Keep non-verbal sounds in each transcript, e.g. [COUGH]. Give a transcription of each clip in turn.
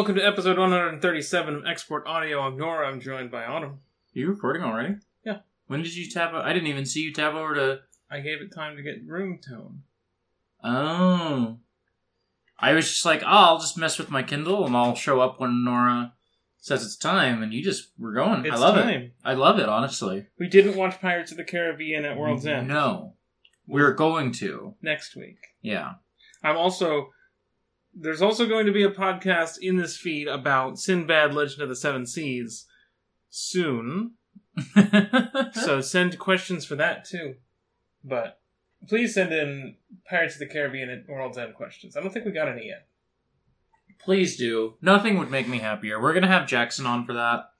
welcome to episode 137 of Export Audio. I'm Nora. I'm joined by Autumn. you recording already? Yeah. When did you tap? I didn't even see you tap over to. I gave it time to get room tone. Oh. I was just like, oh, I'll just mess with my Kindle and I'll show up when Nora says it's time, and you just we're going. It's I love it. I love it, honestly. We didn't watch Pirates of the Caribbean at World's End No, we're going to. next week. Yeah. I'm also. There's also going to be a podcast in this feed about Sinbad Legend of the Seven Seas soon. [LAUGHS] so send questions for that too. But please send in Pirates of the Caribbean at World's End questions. I don't think we got any yet. Please do. Nothing would make me happier. We're gonna have Jackson on for that.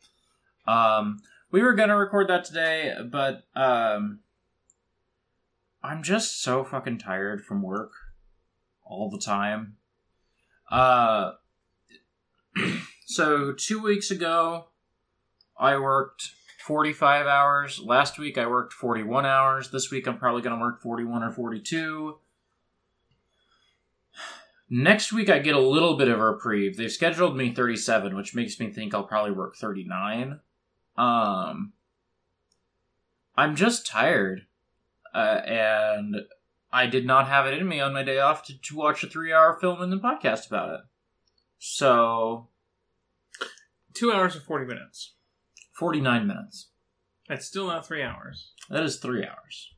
Um, we were gonna record that today, but um, I'm just so fucking tired from work all the time. Uh, [CLEARS THROAT] so two weeks ago, I worked 45 hours. Last week, I worked 41 hours. This week, I'm probably gonna work 41 or 42. Next week, I get a little bit of a reprieve. They've scheduled me 37, which makes me think I'll probably work 39. Um, I'm just tired. Uh, and I did not have it in me on my day off to, to watch a three hour film and then podcast about it. So, Two hours and 40 minutes. 49 minutes. That's still not three hours. That is three hours.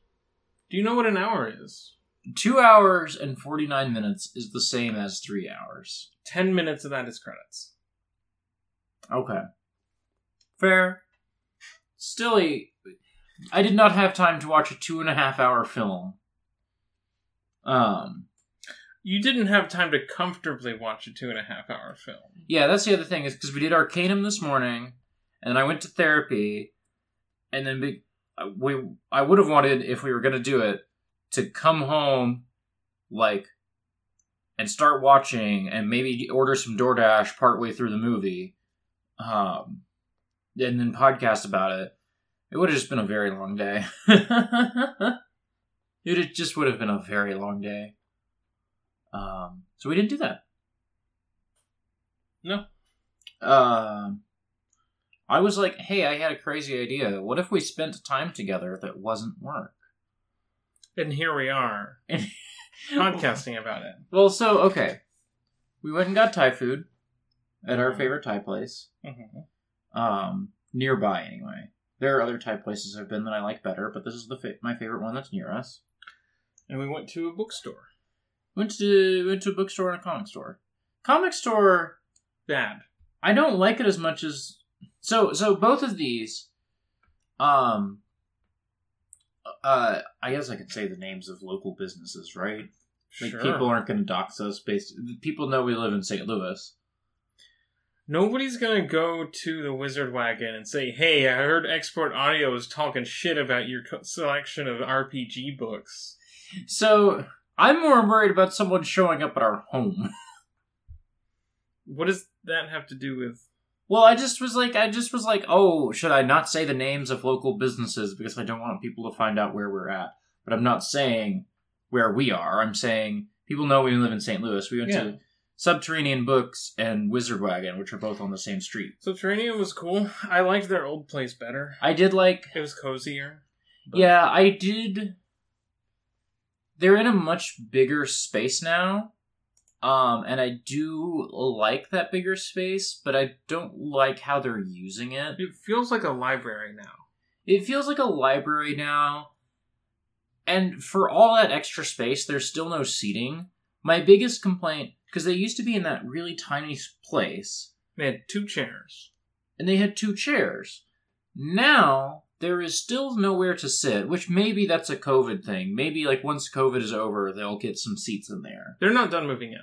Do you know what an hour is? Two hours and 49 minutes is the same as three hours. Ten minutes of that is credits. Okay. Fair. Still, a, I did not have time to watch a two and a half hour film. Um, You didn't have time to comfortably watch a two and a half hour film. yeah, that's the other thing is because we did Arcanum this morning, and then I went to therapy, and then we, uh, we I would have wanted if we were gonna do it to come home, like, and start watching, and maybe order some DoorDash partway through the movie, um, and then podcast about it. It would have just been a very long day. [LAUGHS] [LAUGHS] it just would have been a very long day. Um, so we didn't do that. No. Um, I was like, hey, I had a crazy idea. What if we spent time together that wasn't work? And here we are, [LAUGHS] podcasting about it. Well, so okay, we went and got Thai food at our favorite Thai place, Mhm. um, nearby anyway. There are other Thai places I've been that I like better, but this is the fa- my favorite one that's near us. And we went to a bookstore. Went to went to a bookstore and a comic store. Comic store, Bad. I don't like it as much as so so both of these, um, uh, I guess I could say the names of local businesses, right? Like Sure. people aren't going to dox us based. People know we live in St. Louis. Nobody's gonna go to the Wizard Wagon and say, "Hey, I heard Export Audio is talking shit about your co- selection of RPG books." So I'm more worried about someone showing up at our home. [LAUGHS] What does that have to do with? Well, I just was like, I just was like, oh, should I not say the names of local businesses because I don't want people to find out where we're at? But I'm not saying where we are. I'm saying people know we live in St. Louis. We went Yeah. to Subterranean Books and Wizard Wagon, which are both on the same street. Subterranean was cool. I liked their old place better. I did like It was cozier. But- Yeah, I did. They're in a much bigger space now. Um, and I do like that bigger space, but I don't like how they're using it. It feels like a library now. It feels like a library now. And for all that extra space, there's still no seating. My biggest complaint, because they used to be in that really tiny place, They had two chairs. and they had two chairs. Now there is still nowhere to sit, which maybe that's a COVID thing. Maybe like once COVID is over, they'll get some seats in there. They're not done moving in.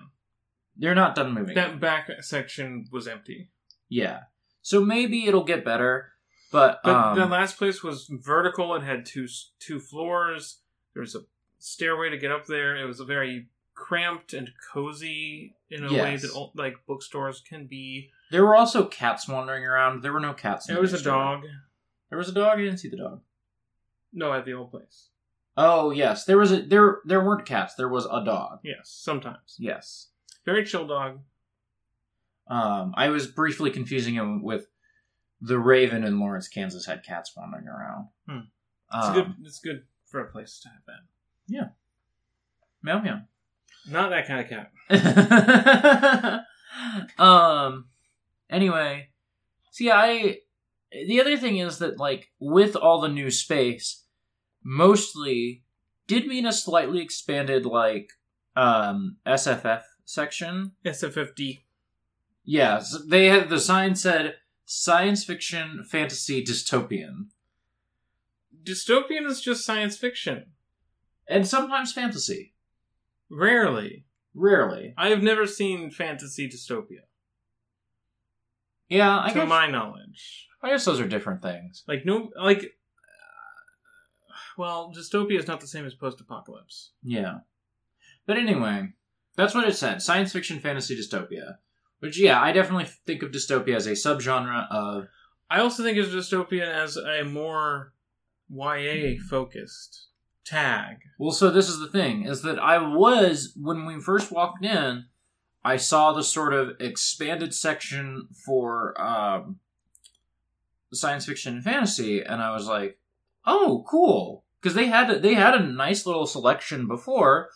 They're not done moving. That back section was empty. yeah, so maybe it'll get better. But, But um, the last place was vertical. It had two two floors. There was a stairway to get up there. It was a very cramped and cozy in a way that like bookstores can be. there were also cats wandering around. There were no cats. in There the was a bookstore. dog. There was a dog. I didn't see the dog. No, at the old place. Oh yes, there was a there. There weren't cats. There was a dog. Yes, sometimes. Yes. Very chill dog. Um, I was briefly confusing him with the Raven in Lawrence, Kansas had cats wandering around. Hmm. It's Um, good. It's good for a place to have that. Yeah. Meow meow. Not that kind of cat. [LAUGHS] um. Anyway, see, I. The other thing is that, like, with all the new space, mostly did mean a slightly expanded, like, um, SFF section. SFFD. Yeah, s- they had the sign said science fiction, fantasy, dystopian, Dystopian is just science fiction. and sometimes fantasy. Rarely. Rarely. I have never seen fantasy dystopia, Yeah, I to guess, my knowledge. I guess those are different things. Like no, like. uh, Well, dystopia is not the same as post-apocalypse. Yeah. But anyway, that's what it said. Science fiction, fantasy, dystopia. Which, yeah, I definitely think of dystopia as a subgenre of. I also think of dystopia as a more YA focused tag. Well, so this is the thing, is that I was, when we first walked in, I saw the sort of expanded section for um, science fiction and fantasy, and I was like, oh, cool. Because they had they had a nice little selection before,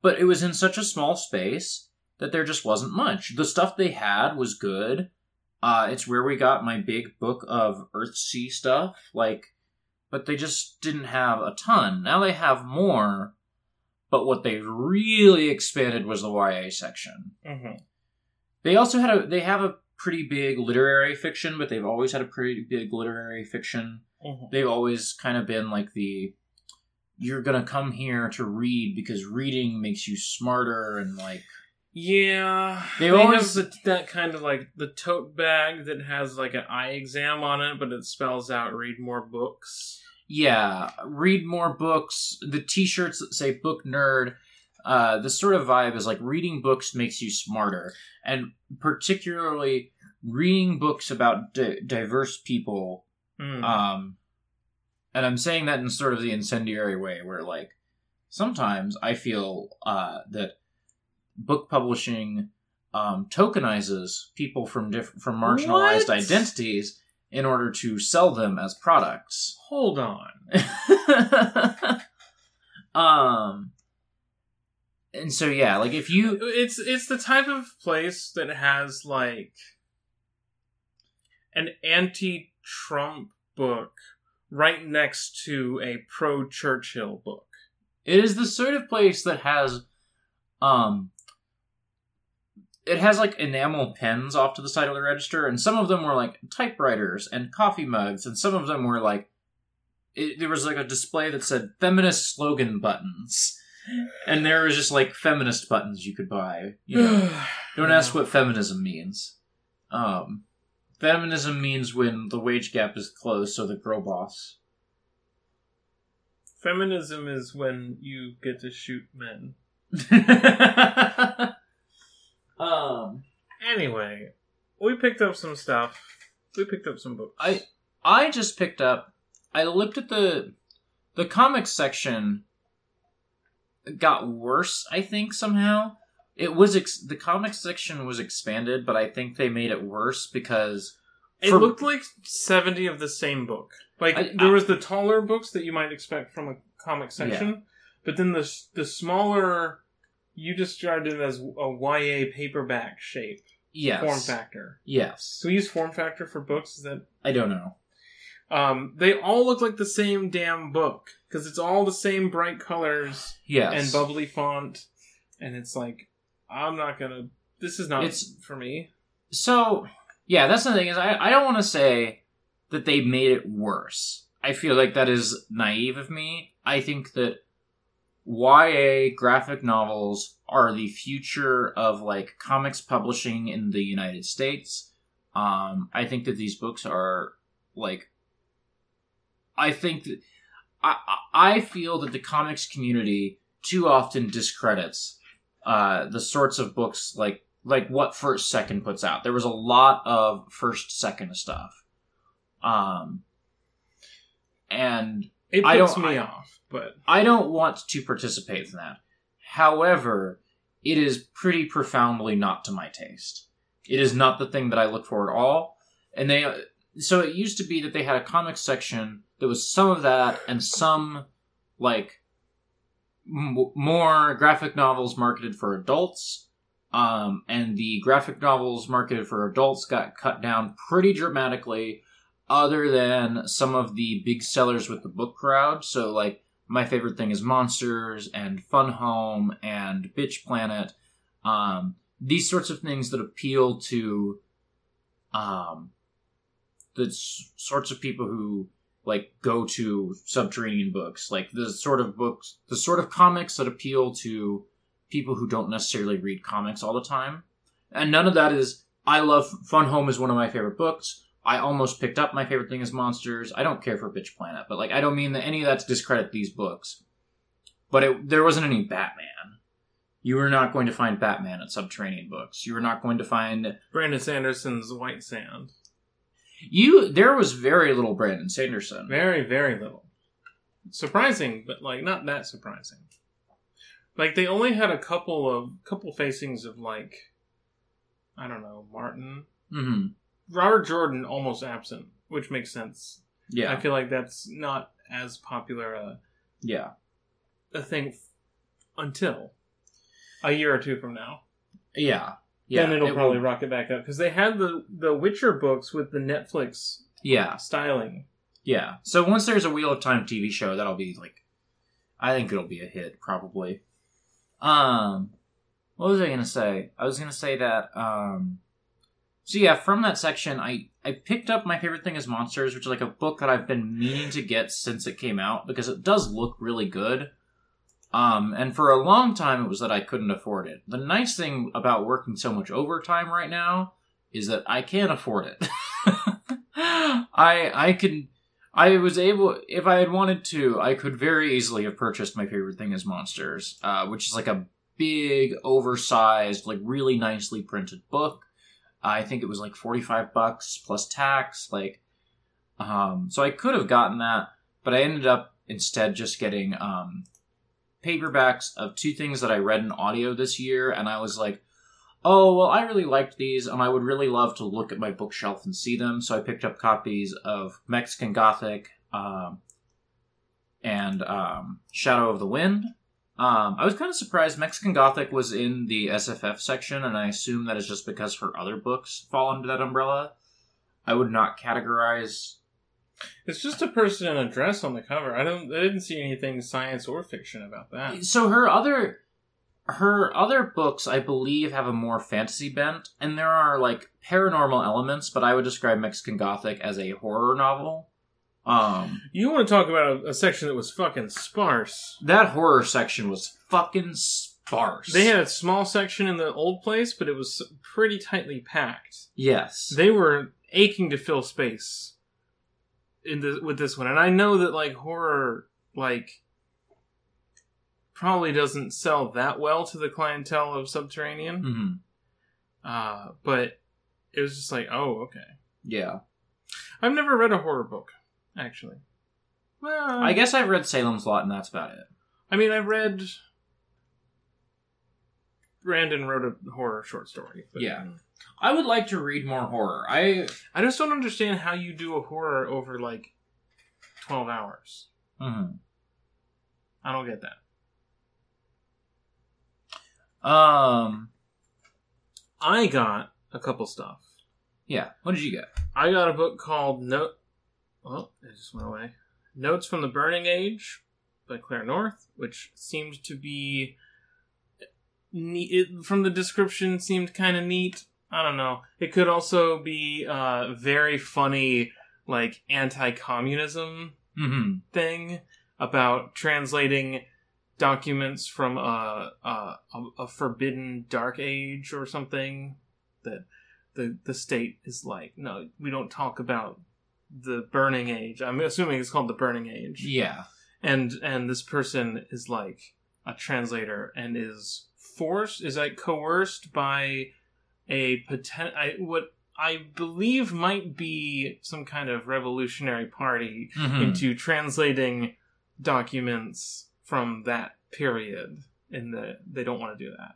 but it was in such a small space that there just wasn't much. The stuff they had was good. Uh, it's where we got my big book of Earthsea stuff, like, but they just didn't have a ton. Now they have more, but what they really expanded was the YA section. Mm-hmm. They also had a they have a pretty big literary fiction, but they've always had a pretty big literary fiction. Mm-hmm. They've always kind of been like the you're gonna come here to read because reading makes you smarter and like Yeah, They they, always- have the, that kind of like the tote bag that has like an eye exam on it, but it spells out "read more books." yeah, read more books. The T-shirts that say "book nerd." Uh, this sort of vibe is like reading books makes you smarter, and particularly reading books about di- diverse people Mm. Um, and I'm saying that in sort of the incendiary way, where like sometimes I feel uh, that book publishing um, tokenizes people from diff- from marginalized What? identities in order to sell them as products. Hold on. [LAUGHS] um, and so yeah, like if you It's it's the type of place that has like an anti-Trump book right next to a pro-Churchill book. It is the sort of place that has, um, it has like enamel pens off to the side of the register, and some of them were like typewriters and coffee mugs, and some of them were like, it, there was like a display that said feminist slogan buttons, and there was just like feminist buttons you could buy. You know, [SIGHS] don't ask what feminism means. Um, feminism means when the wage gap is closed, so the girl boss. Feminism is when you get to shoot men. [LAUGHS] um. Anyway, we picked up some stuff. We picked up some books. I I just picked up. I looked at the the comics section. Got worse, I think somehow. It was ex- the comics section was expanded, but I think they made it worse because It for- looked like 70 of the same book. Like I- there I- was the taller books that you might expect from a comic section, but then the the smaller you described it as a YA paperback shape yes, form factor. yes. So we use form factor for books is that I don't know. Um they all look like the same damn book because it's all the same bright colors Yes, and bubbly font and it's like I'm not to this is not It's- for me. So, yeah, that's the thing is I, I don't want to say that they made it worse. I feel like that is naive of me. I think that YA graphic novels are the future of like comics publishing in the United States. Um, I think that these books are like I think that I I feel that the comics community too often discredits uh, the sorts of books like like what first second puts out. There was a lot of first second stuff, um, and It I puts don't- me I- off, but I don't want to participate in that. However, it is pretty profoundly not to my taste. It is not the thing that I look for at all. And they, so it used to be that they had a comics section that was some of that and some like m- more graphic novels marketed for adults. Um, and the graphic novels marketed for adults got cut down pretty dramatically, other than some of the big sellers with the book crowd. So, like, my favorite thing is Monsters and Fun Home and Bitch Planet. Um, these sorts of things that appeal to um, the s- sorts of people who like go to subterranean books, like the sort of books, the sort of comics that appeal to people who don't necessarily read comics all the time. And none of that is. I love Fun Home is one of my favorite books. I almost picked up my favorite thing is Monsters. I don't care for Bitch Planet, but like I don't mean that any of that discredit these books. But it, there wasn't any Batman. You were not going to find Batman at Subterranean Books. You were not going to find Brandon Sanderson's White Sand. You. There was very little Brandon Sanderson. Very, very little. Surprising, but like not that surprising. Like they only had a couple of couple facings of like I don't know, Martin. hmm Robert Jordan almost absent, which makes sense. Yeah, I feel like that's not as popular a, yeah, a thing f- until a year or two from now. yeah, yeah. then it'll it probably will- rocket back up because they had the the Witcher books with the Netflix yeah, styling. yeah. So once there's a Wheel of Time TV show, that'll be like, I think it'll be a hit probably. Um, what was I gonna say? I was gonna say that. Um, so yeah, from that section, I I picked up my favorite thing is Monsters, which is like a book that I've been meaning to get since it came out because it does look really good. Um, and for a long time, it was that I couldn't afford it. The nice thing about working so much overtime right now is that I can afford it. [LAUGHS] I I can I was able if I had wanted to, I could very easily have purchased my favorite thing is Monsters, uh, which is like a big, oversized, like really nicely printed book. I think it was like forty five bucks plus tax. Like, um, so I could have gotten that, but I ended up instead just getting um, paperbacks of two things that I read in audio this year, and I was like, oh well, I really liked these, and I would really love to look at my bookshelf and see them. So I picked up copies of Mexican Gothic um, and um, Shadow of the Wind. Um, I was kind of surprised Mexican Gothic was in the SFF section, and I assume that is just because her other books fall under that umbrella. I would not categorize. It's just a person in a dress on the cover. I don't. I didn't see anything science or fiction about that. So her other, her other books, I believe, have a more fantasy bent, and there are like paranormal elements. But I would describe Mexican Gothic as a horror novel. Um, You want to talk about a, a section that was fucking sparse? that horror section was fucking sparse. They had a small section in the old place, but it was pretty tightly packed. yes, They were aching to fill space in the with this one, and I know that like horror like probably doesn't sell that well to the clientele of Subterranean. hmm Uh, but it was just like, oh, okay. yeah. I've never read a horror book, actually. Well, I guess I've read Salem's Lot, and that's about it. I mean, I read. Brandon wrote a horror short story. but- Yeah. I would like to read more horror. I I just don't understand how you do a horror over like twelve hours. mhm. I don't get that. um I got a couple stuff. yeah. What did you get? I got a book called Note. Oh, it just went away. Notes from the Burning Age by Claire North, which seemed to be neat. It, from the description, seemed kind of neat. I don't know. It could also be uh, very funny, like anti-communism Mm-hmm. thing about translating documents from a, a a a forbidden dark age or something that the the state is like no we don't talk about the burning age i'm assuming it's called the burning age Yeah. and and this person is like a translator and is forced is like coerced by a potent I, what i believe might be some kind of revolutionary party Mhm. into translating documents from that period and the, they don't want to do that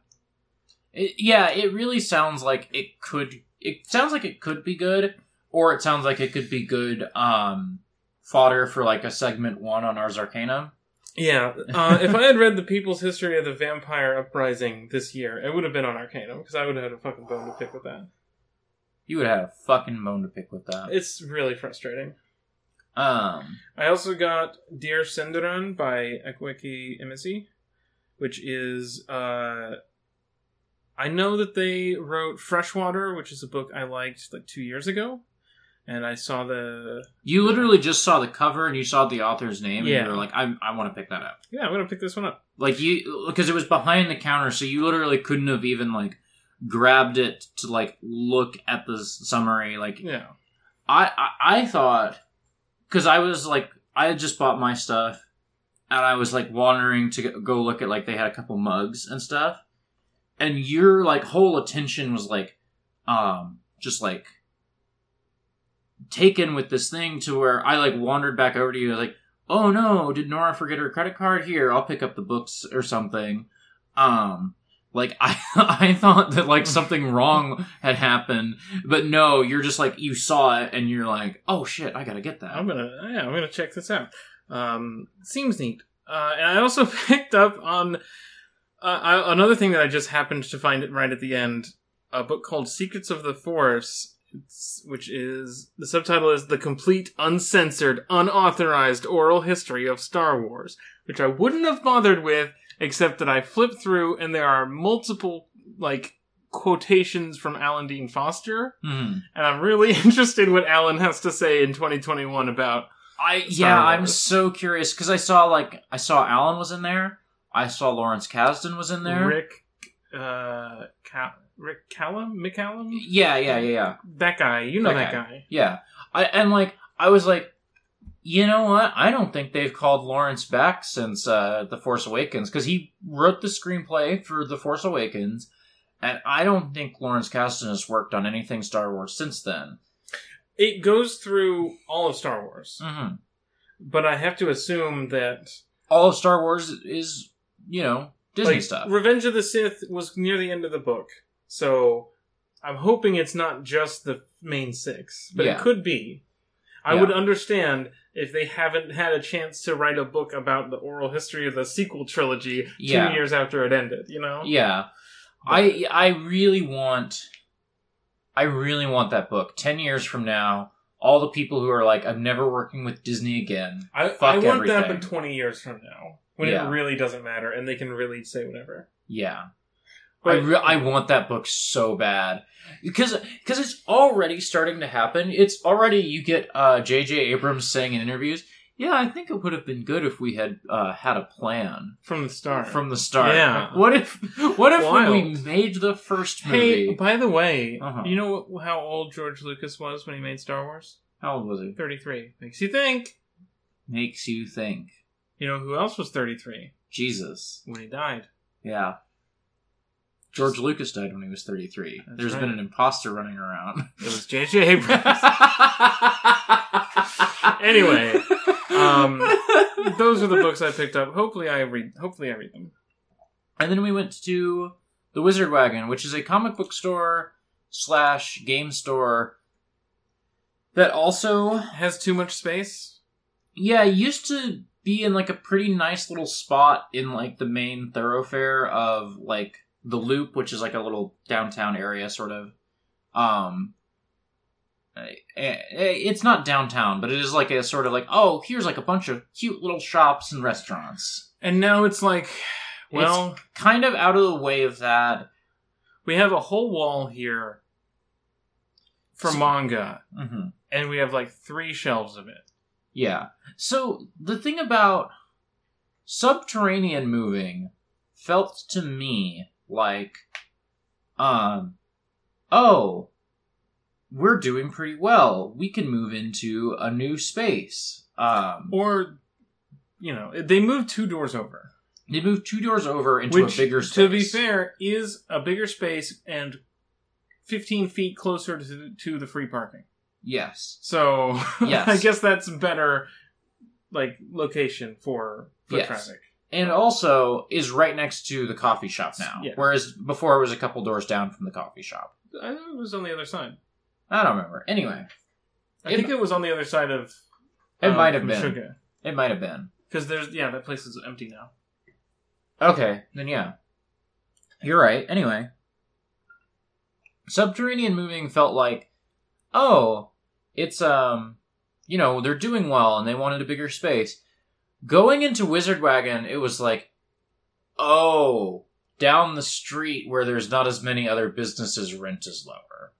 It, yeah, it really sounds like it could. It sounds like it could be good, or it sounds like it could be good um, fodder for like a segment one on Ars Arcanum. Yeah, uh, if I had read the People's History of the Vampire Uprising this year, it would have been on Arcanum because I would have had a fucking bone to pick with that. You would have a fucking bone to pick with that. It's really frustrating. Um, I also got Dear Senthuran by Akwaeke Emezi, which is uh I know that they wrote Freshwater, which is a book I liked like two years ago. And I saw the you literally just saw the cover and you saw the author's name, and you were like, "I, I want to pick that up." Yeah, I'm gonna pick this one up. Like you, because it was behind the counter, so you literally couldn't have even like grabbed it to like look at the summary. Like Yeah. I, I, I thought because I was like, I had just bought my stuff, and I was like wandering to go look at like they had a couple mugs and stuff, and your like whole attention was like, um, just like taken with this thing to where I like wandered back over to you like, oh no, did Nora forget her credit card? Here, I'll pick up the books or something. Um, like [LAUGHS] I, I thought that like something [LAUGHS] wrong had happened, but no, you're just like you saw it and you're like, oh shit, I gotta get that. I'm gonna yeah, I'm gonna check this out. Um, seems neat. Uh, and I also [LAUGHS] picked up on uh, I, another thing that I just happened to find it right at the end. A book called Secrets of the Force, it's, which is the subtitle is the complete, uncensored, unauthorized oral history of Star Wars, which I wouldn't have bothered with except that I flipped through and there are multiple like quotations from Alan Dean Foster Hmm. and I'm really [LAUGHS] interested what Alan has to say in 2021 about. I Star yeah, I'm so curious because I saw like I saw Alan was in there. I saw Lawrence Kasdan was in there. Rick, uh, Rick Callum, McCallum, Yeah, yeah, yeah, yeah. that guy. You know That that, guy. Yeah. I and like I was like, you know what? I don't think they've called Lawrence back since uh The Force Awakens because he wrote the screenplay for The Force Awakens, and I don't think Lawrence Kasdan has worked on anything Star Wars since then. It goes through all of Star Wars, hmm but I have to assume that All of Star Wars is you know Disney like, stuff. Revenge of the Sith was near the end of the book, so I'm hoping it's not just the main six, but Yeah. it could be. I Yeah. would understand if they haven't had a chance to write a book about the oral history of the sequel trilogy two years after it ended. You know? Yeah. I I really want I really want that book. 10 years from now, all the people who are like I'm never working with Disney again. I, Fuck I want that, everything. but 20 years from now, when Yeah. it really doesn't matter and they can really say whatever. Yeah. But I re- I want that book so bad. Because cuz it's already starting to happen. It's already you get uh JJ Abrams saying in interviews, "Yeah, I think it would have been good if we had uh had a plan from the start. from the start." Yeah. What if what if when we made the first hey, movie? by the way, Uh-huh. you know how old George Lucas was when he made Star Wars? How old was he? 33. Makes you think. Makes you think. You know who else was 33 Jesus. when he died? Yeah. George Lucas died when he was 33. That's There's right. been an imposter running around. It was J.J. Abrams. [LAUGHS] Anyway, um, Those are the books I picked up. Hopefully, I read. Hopefully, I read them. And then we went to the Wizard Wagon, which is a comic book store slash game store that also, Has too much space. yeah, used to be in like a pretty nice little spot in like the main thoroughfare of like the Loop, which is like a little downtown area, sort of. Um, eh, eh, it's not downtown, but it is like a sort of like oh, here's like a bunch of cute little shops and restaurants. And now it's like, well, Kind of out of the way of that. we have a whole wall here for So- manga, Mm-hmm. and we have like three shelves of it. Yeah. So the thing about subterranean moving felt to me like, um, oh, we're doing pretty well. We can move into a new space. Um, Or, you know, they moved two doors over. they moved two doors over into which, a bigger space. to be fair, is a bigger space and 15 feet closer to, to the free parking. yes. So [LAUGHS] Yes. I guess that's better, like location for foot Yes. traffic. And also is right next to the coffee shop now. Yeah. Whereas before it was a couple doors down from the coffee shop. I think it was on the other side. I don't remember. Anyway, I It- think it was on the other side of. it might have been. It might have been. Because there's yeah, that place is empty now. Okay, then yeah. You're right. Anyway, Subterranean Moving felt like, oh, it's um, you know, they're doing well and they wanted a bigger space. Going into Wizard Wagon, it was like, oh, down the street where there's not as many other businesses, rent is lower.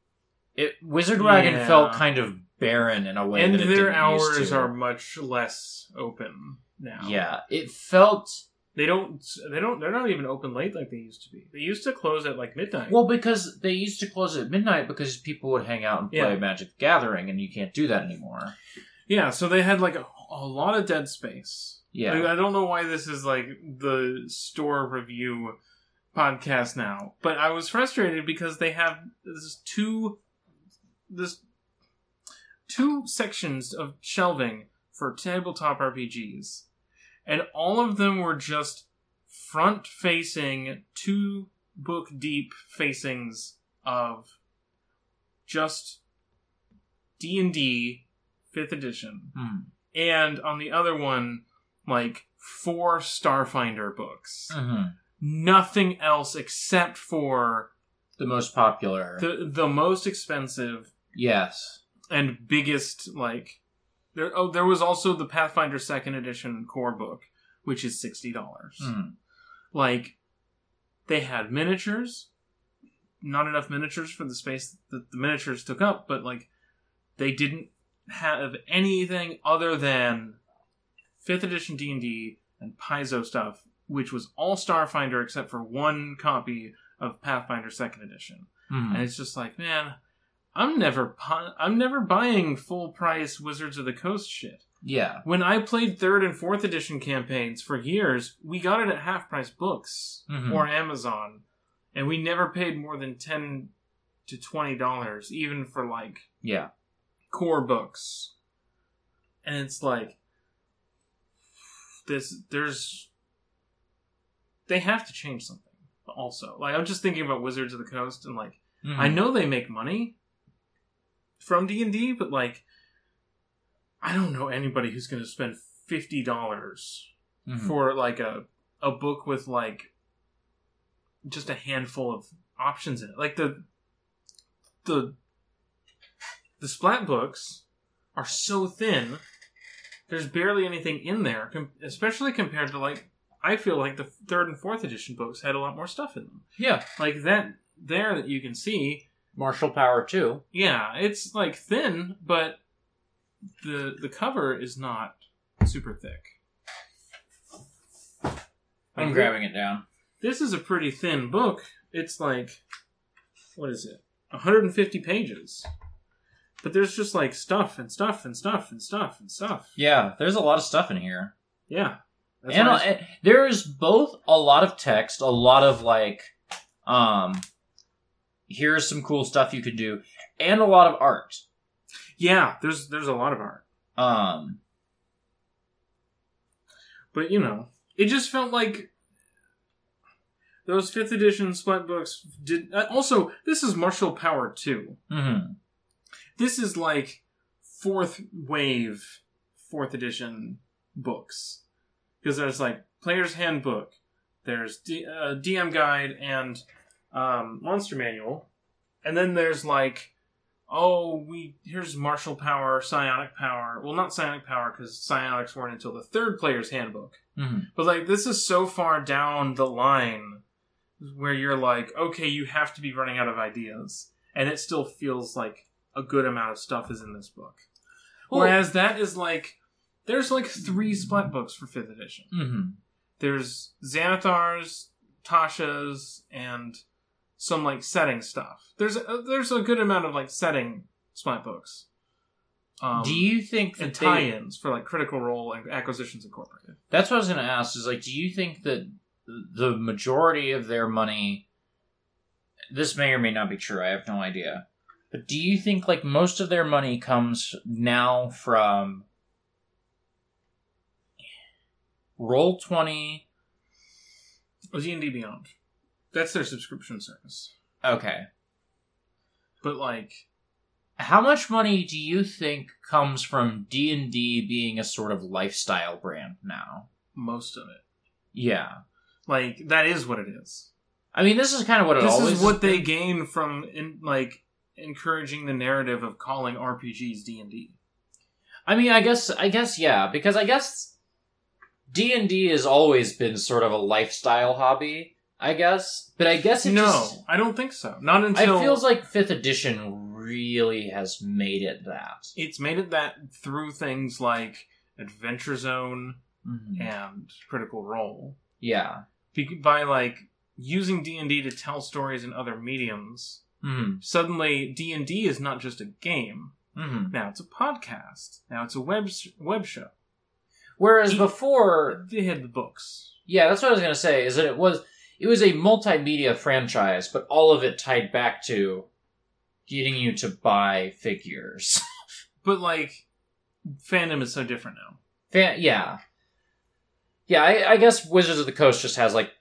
It Wizard Wagon Yeah. felt kind of barren in a way, and their hours are much less open now. yeah. It felt They don't they don't they're not even open late like they used to be. They used to close at like midnight. Well, because they used to close at midnight because people would hang out and play Yeah. Magic the Gathering, and you can't do that anymore. yeah, so they had like a, a lot of dead space. Yeah. Like, I don't know why this is like the store review podcast now, but I was frustrated because they have this two this two sections of shelving for tabletop RPGs, and all of them were just front facing, two book deep facings of just D and D fifth edition Hmm. And on the other one, like four Starfinder books. Mhm. Nothing else except for The most popular. the the most expensive yes. and biggest like. There, oh, there was also the Pathfinder Second Edition core book, which is sixty dollars. Hmm. Like, they had miniatures, not enough miniatures for the space that the miniatures took up, but like, they didn't have anything other than fifth edition D and D and Paizo stuff, which was all Starfinder except for one copy of Pathfinder Second Edition. Hmm. And it's just like, man, I'm never, pu- I'm never buying full price Wizards of the Coast shit. Yeah. When I played third and fourth edition campaigns for years, we got it at half price books Mhm. or Amazon, and we never paid more than ten to twenty dollars, even for like Yeah. Core books. And it's like this there's they have to change something also. Like I'm just thinking about Wizards of the Coast and like Mhm. I know they make money from D&D, but like I don't know anybody who's going to spend $50 Mhm. for like a a book with like just a handful of options in it. Like the the the splat books are so thin. There's barely anything in there, com- especially compared to like I feel like the third and fourth edition books had a lot more stuff in them. Yeah. Like that there that you can see, Martial Power too. yeah, it's like thin, but the the cover is not super thick. I'm Like, grabbing it down. This is a pretty thin book. It's like, what is it? 150 pages. But there's just like stuff and stuff and stuff and stuff and stuff. Yeah, there's a lot of stuff in here. Yeah. And uh, and there is both a lot of text, a lot of like, um, here's some cool stuff you could do, and a lot of art. yeah, there's there's a lot of art. Um, But you know, it just felt like those fifth edition splat books did. Uh, also, this is Martial Power 2. mhm. This is like fourth wave, fourth edition books. Because there's like Player's Handbook, there's D- uh, DM Guide, and um, Monster Manual. And then there's like, oh, we here's Martial Power, Psionic Power. Well, not Psionic Power because Psionics weren't until the third Player's Handbook. Mhm. But like this is so far down the line where you're like, okay, you have to be running out of ideas, and it still feels like a good amount of stuff is in this book. Well- Whereas that is like, there's like three splat books for fifth edition. Mhm. There's Xanathar's, Tasha's, and some like setting stuff. There's a, there's a good amount of like setting splat books. Um, do you think that tie-ins for like Critical Role and Acquisitions Incorporated? That's what I was going to ask. Is like, do you think that the majority of their money? This may or may not be true. I have no idea. But do you think like most of their money comes now from Roll Twenty, Oh, D and D Beyond. That's their subscription service. Okay. But like, How much money do you think comes from D and D being a sort of lifestyle brand now? most of it, Yeah. like that is what it is. I mean, this is kind of what it this always is what they gain from in like encouraging the narrative of calling RPGs D and D. I mean, I guess, I guess, yeah, because I guess D and D has always been sort of a lifestyle hobby. I guess, but I guess it No, just, I don't think so. Not until it feels like fifth edition really has made it that. it's made it that through things like Adventure Zone Mhm. and Critical Role. Yeah. By like using D and D to tell stories in other mediums, hmm suddenly D and D is not just a game. hmm Now it's a podcast. Now it's a web web show. Whereas before, They had the books. yeah, that's what I was gonna say. Is that it was it was a multimedia franchise, but all of it tied back to getting you to buy figures. [LAUGHS] But like fandom is so different now. Fan- yeah, yeah. I, I guess Wizards of the Coast just has like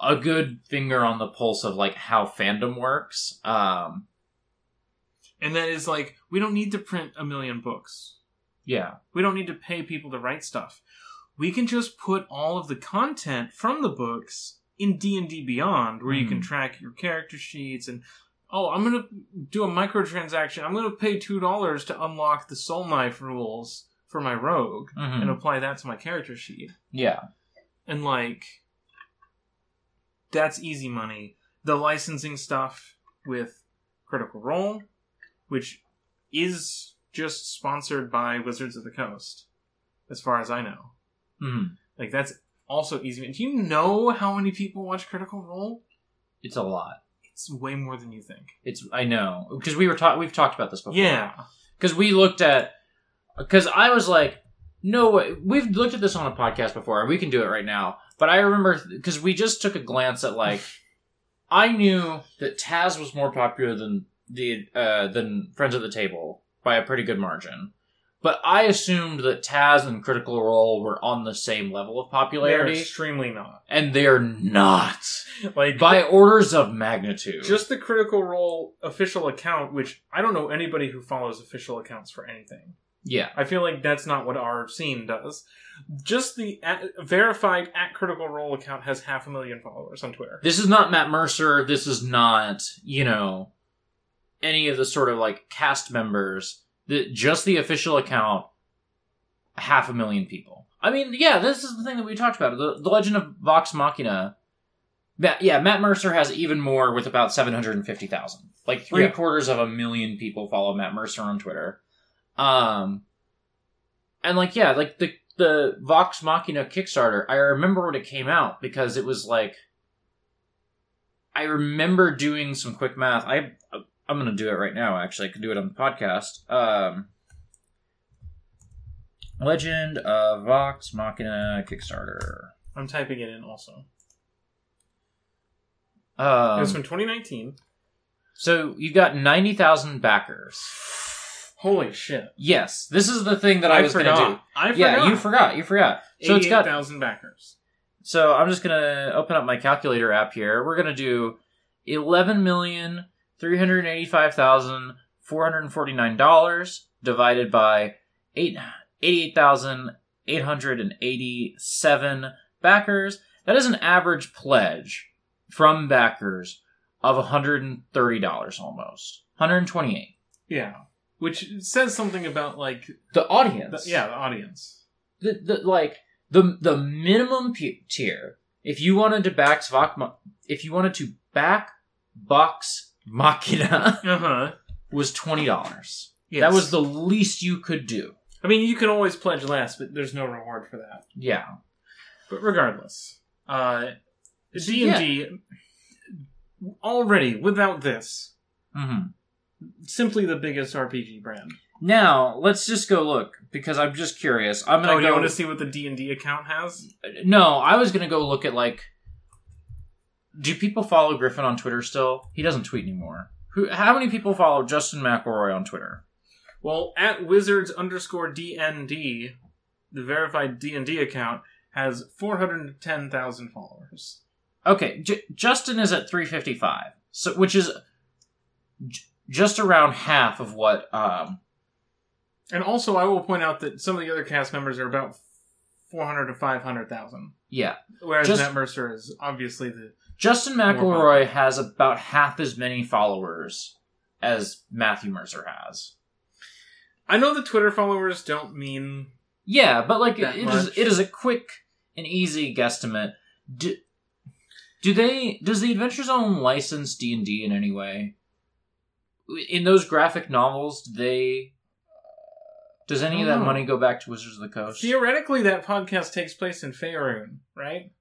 a good finger on the pulse of like how fandom works. Um, And that is like we don't need to print a million books. yeah, We don't need to pay people to write stuff. We can just put all of the content from the books in D&D Beyond where you can Hmm. track your character sheets and oh, I'm going to do a microtransaction. I'm going to pay $2 to unlock the soul knife rules for my rogue Mhm. and apply that to my character sheet. yeah, And like that's easy money. The licensing stuff with Critical Role, which is just sponsored by Wizards of the Coast, as far as I know. Mhm. Like that's also easy. Do you know how many people watch Critical Role? it's a lot. It's way more than you think. It's I know because we were ta- we've talked about this before. Yeah. because we looked at because I was like, no way. We've looked at this on a podcast before, and we can do it right now. But I remember because we just took a glance at like, I knew that Taz was more popular than the uh, than Friends at the Table by a pretty good margin. But I assumed that Taz and Critical Role were on the same level of They're popularity, extremely not. and they're not Like by orders of magnitude. just the Critical Role official account, which I don't know anybody who follows official accounts for anything. Yeah, I feel like that's not what our scene does. Just the at, verified at Critical Role account has half a million followers on Twitter. this is not Matt Mercer. This is not, you know, any of the sort of like cast members. The, just the official account, half a million people. I mean, yeah, this is the thing that we talked about. The, the Legend of Vox Machina. Matt, yeah, Matt Mercer has even more with about 750,000. Like three Yeah. quarters of a million people follow Matt Mercer on Twitter. Um, and like, yeah, like the, the Vox Machina Kickstarter, I remember when it came out because it was like, I remember doing some quick math. I I'm gonna do it right now. Actually, I could do it on the podcast. Um, Legend of Vox Machina Kickstarter. I'm typing it in also. Um, it was from 2019. so you've got ninety thousand backers. Holy shit! Yes, this is the thing that I, was forgot. gonna do. I forgot. Yeah, you forgot. You forgot. So it's got thousand backers. So I'm just gonna open up my calculator app here. We're gonna do eleven million three hundred eighty-five thousand four hundred forty-nine dollars divided by eight eighty-eight thousand eight hundred and eighty-seven backers. That is an average pledge from backers of one hundred and thirty dollars almost, one hundred twenty-eight. Yeah, which says something about like The the, audience, yeah the audience. the, the like the the minimum p- tier if you wanted to back Svok, Ma- if you wanted to back Box Machina [LAUGHS] Uh huh. was twenty dollars. Yes. That was the least you could do. I mean, you can always pledge less, but there's no reward for that. Yeah, But regardless, uh, D and D already without this hmm simply the biggest RPG brand. Now let's just go look because I'm just curious. I'm gonna Oh, you go. want to see what the D and D account has? No, I was gonna go look at like. Do people follow Griffin on Twitter still? He doesn't tweet anymore. Who? How many people follow Justin McElroy on Twitter? Well, at wizards underscore DND, the verified D and D account has four hundred ten thousand followers. Okay, J- Justin is at 355, so which is j- just around half of what. Um, And also, I will point out that some of the other cast members are about four hundred to five hundred thousand, yeah, whereas Just- Matt Mercer is obviously the. Justin McElroy has about half as many followers as Matthew Mercer has. I know the Twitter followers don't mean Yeah, but like it is, much. it is a quick and easy guesstimate. Do, do they? Does the Adventure Zone license D and D in any way? In those graphic novels, they? Does any of that know. money go back to Wizards of the Coast? theoretically that podcast takes place in Faerun, right?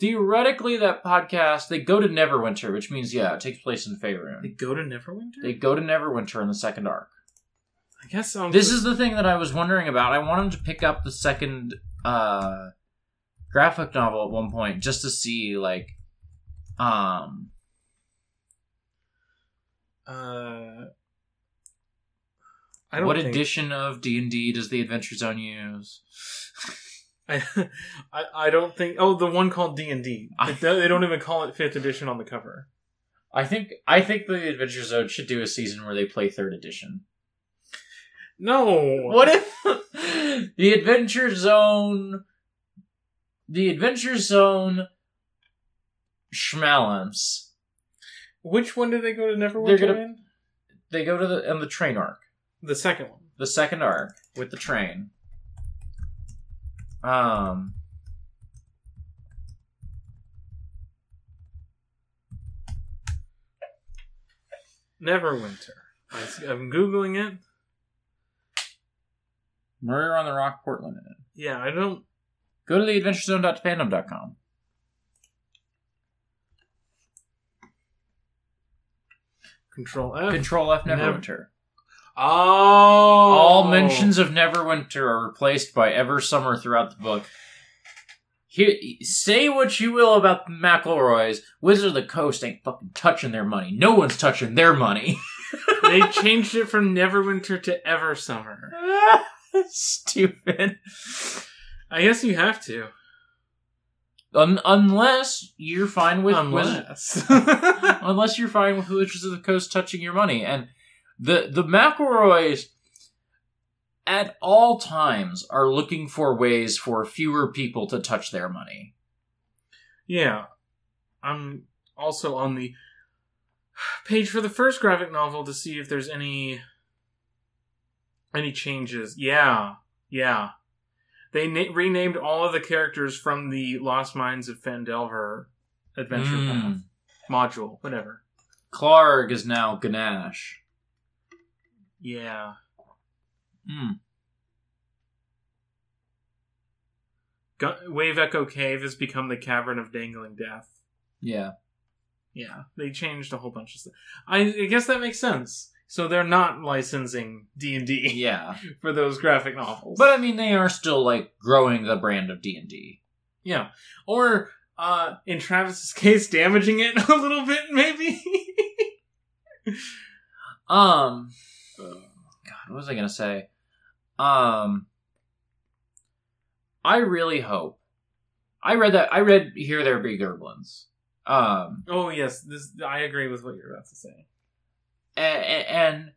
Theoretically, that podcast they go to Neverwinter, which means yeah, it takes place in Faerun. They go to Neverwinter. They go to Neverwinter in the second arc. I guess so. This is the thing that I was wondering about. I want him to pick up the second uh graphic novel at one point just to see like um Uh, I don't what think, edition of D&D does the Adventure Zone use? [LAUGHS] I, I I don't think. Oh, the one called D and D. They don't even call it fifth edition on the cover. I think I think the Adventure Zone should do a season where they play third edition. No. What if [LAUGHS] the Adventure Zone the Adventure Zone Schmalams Which one did they go to Neverwinter gonna- in? they go to the on the train arc. The second one. the second arc with the train. Um, Neverwinter. I'm googling it. Murder on the Rockport Limited. Yeah, I don't. Go to the adventurezone.fandom.com. Control F. Control F Neverwinter. oh. All mentions of Neverwinter are replaced by Ever Summer throughout the book. Here, say what you will about the McElroys, Wizard of the Coast ain't fucking touching their money. No one's touching their money. [LAUGHS] they changed it from Neverwinter to Eversummer. [LAUGHS] Stupid. I guess you have to. Un- unless you're fine with Unless. [LAUGHS] [LAUGHS] unless you're fine with Wizards of the Coast touching your money. And the the McElroys at all times are looking for ways for fewer people to touch their money. yeah. I'm also on the page for the first graphic novel to see if there's any any changes. Yeah. Yeah. They na- renamed all of the characters from the Lost Mines of Phandelver adventure Mm. path module, whatever. Clark is now Ganache. Yeah. Hmm. Wave Echo Cave has become the Cavern of Dangling Death. Yeah. Yeah, they changed a whole bunch of stuff. I, I guess that makes sense. So they're not licensing D and D Yeah. [LAUGHS] for those graphic novels. But I mean they are still like growing the brand of D&D. yeah, or uh, in Travis's [LAUGHS] case, damaging it [LAUGHS] a little bit, maybe. Um God, what was I going to say? Um I really hope I read that I read Here There Be Gerblins. Um oh yes, this I agree with what you're about to say. And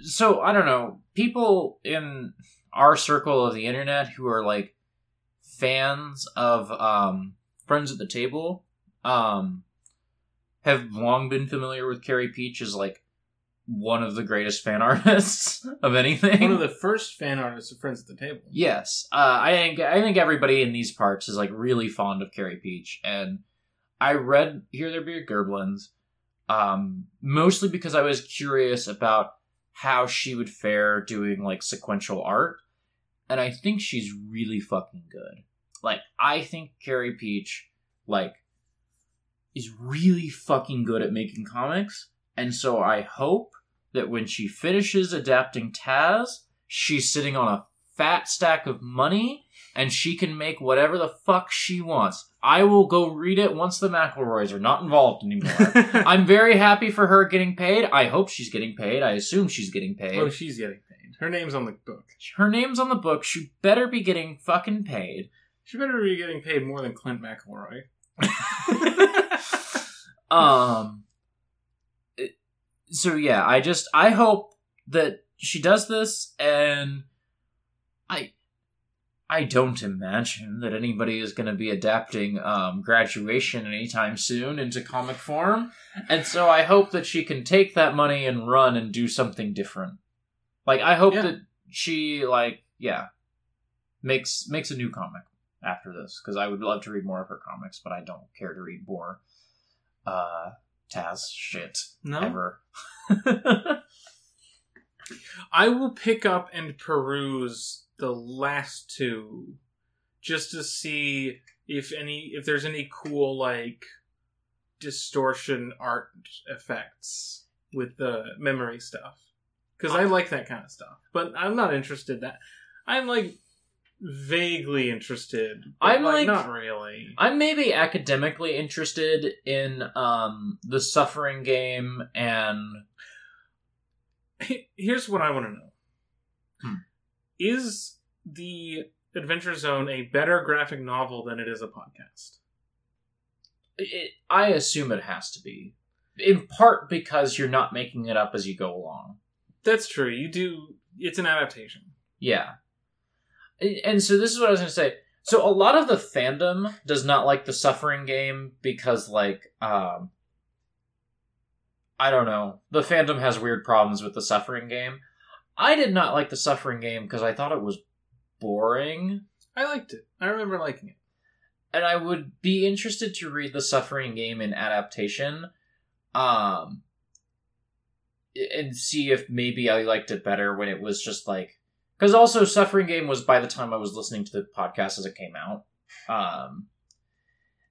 so I don't know people in our circle of the internet who are like fans of um friends at the table um have long been familiar with Carey Pietsch as like one of the greatest fan [LAUGHS] artists of anything. One of the first fan artists of Friends at the Table. Yes, uh, I think I think everybody in these parts is like really fond of Carey Pietsch, and I read Here There Be Gerblins, um, mostly because I was curious about how she would fare doing like sequential art, and I think she's really fucking good. Like I think Carey Pietsch, like, is really fucking good at making comics, and so I hope that when she finishes adapting Taz, she's sitting on a fat stack of money and she can make whatever the fuck she wants. I will go read it once the McElroys are not involved anymore. [LAUGHS] I'm very happy for her getting paid. I hope she's getting paid. I assume she's getting paid. oh, she's getting paid. Her name's on the book. Her name's on the book. She better be getting fucking paid. She better be getting paid more than Clint McElroy. [LAUGHS] [LAUGHS] um. So yeah, I just I hope that she does this, and I I don't imagine that anybody is going to be adapting um, graduation anytime soon into comic form, and so I hope that she can take that money and run and do something different. Like I hope Yeah. that she like yeah makes makes a new comic after this because I would love to read more of her comics, but I don't care to read more uh Taz shit No, ever. [LAUGHS] I will pick up and peruse the last two just to see if any if there's any cool like distortion art effects with the memory stuff because I like that kind of stuff. But I'm not interested that I'm like vaguely interested. but, I'm, like, like- not really. I'm maybe academically interested in um the suffering game and Here's what I want to know: Hmm. Is the Adventure Zone a better graphic novel than it is a podcast? it, I assume it has to be. In part because you're not making it up as you go along. That's true. You do. It's an adaptation. Yeah. And so this is what I was going to say. So a lot of the fandom does not like the suffering game because like um I don't know. The fandom has weird problems with the suffering game. I did not like the suffering game because I thought it was boring. I liked it. I remember liking it. and I would be interested to read the Suffering game in adaptation, um, and see if maybe I liked it better when it was just like because also Suffering game was by the time I was listening to the podcast as it came out, um,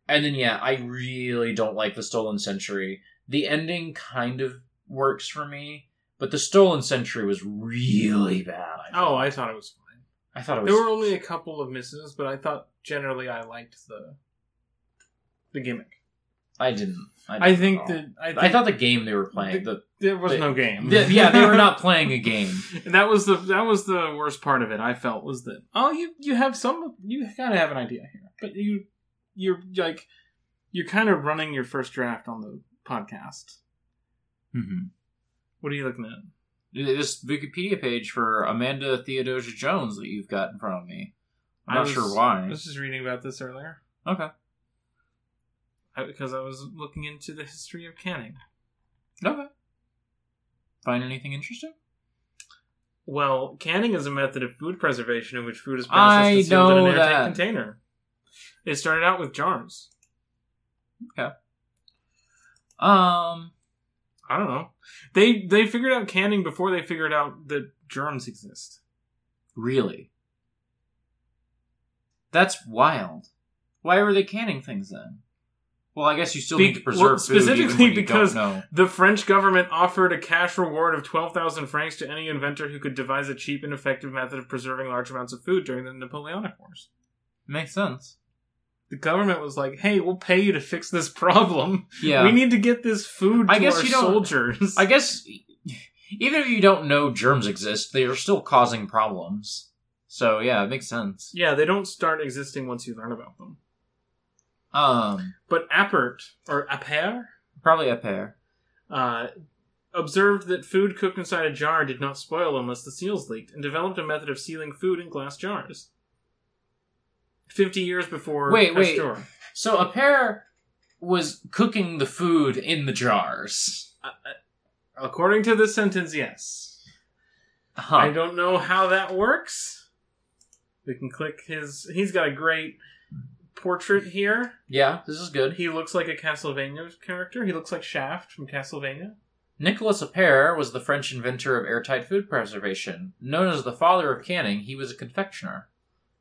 and then yeah, I really don't like the Stolen Century. The ending kind of works for me, but the Stolen Century was really bad. I Oh. I thought it was fine. I thought it was There were only a couple of misses, but I thought generally I liked the the gimmick. I didn't. I, I didn't think that I, think I thought the game they were playing. The, there was the- no game. the- yeah, they were not [LAUGHS] playing a game. And that was the that was the worst part of it. I felt was that oh you you have some you gotta have an idea here, but you you're like you're kind of running your first draft on the podcast. Mm-hmm. What are you looking at? This Wikipedia page for Amanda Theodosia Jones that you've got in front of me. I'm I not was- sure why. I was just reading about this earlier Okay. I- because I was looking into the history of canning. Okay. Find anything interesting? Well, canning is a method of food preservation in which food is processed and sealed in an airtight that. container. It started out with jars. Okay. Um. I don't know. They they figured out canning before they figured out that germs exist. Really? That's wild. Why were they canning things then? Well, I guess you still Be- need to preserve well, specifically because-. The French government offered a cash reward of 12,000 francs to any inventor who could devise a cheap and effective method of preserving large amounts of food during the Napoleonic Wars. Makes sense. The government was like, "Hey, we'll pay you to fix this problem. Yeah. We need to get this food to I guess our you don't- soldiers." I guess even if you don't know germs exist, they are still causing problems. So yeah, it makes sense. yeah, they don't start existing once you learn about them. Um, But Appert or Appert probably a pair. uh, observed that food cooked inside a jar did not spoil unless the seals leaked, and developed a method of sealing food in glass jars. Fifty years before Wait, wait. Pasteur. So a pair was cooking the food in the jars. Uh, uh, according to this sentence, yes. Huh. I don't know how that works. We can click his. He's got a great portrait here. Yeah, this is good. He looks like a Castlevania character. He looks like Shaft from Castlevania. Nicolas Appert was the French inventor of airtight food preservation. Known as the father of canning, he was a confectioner.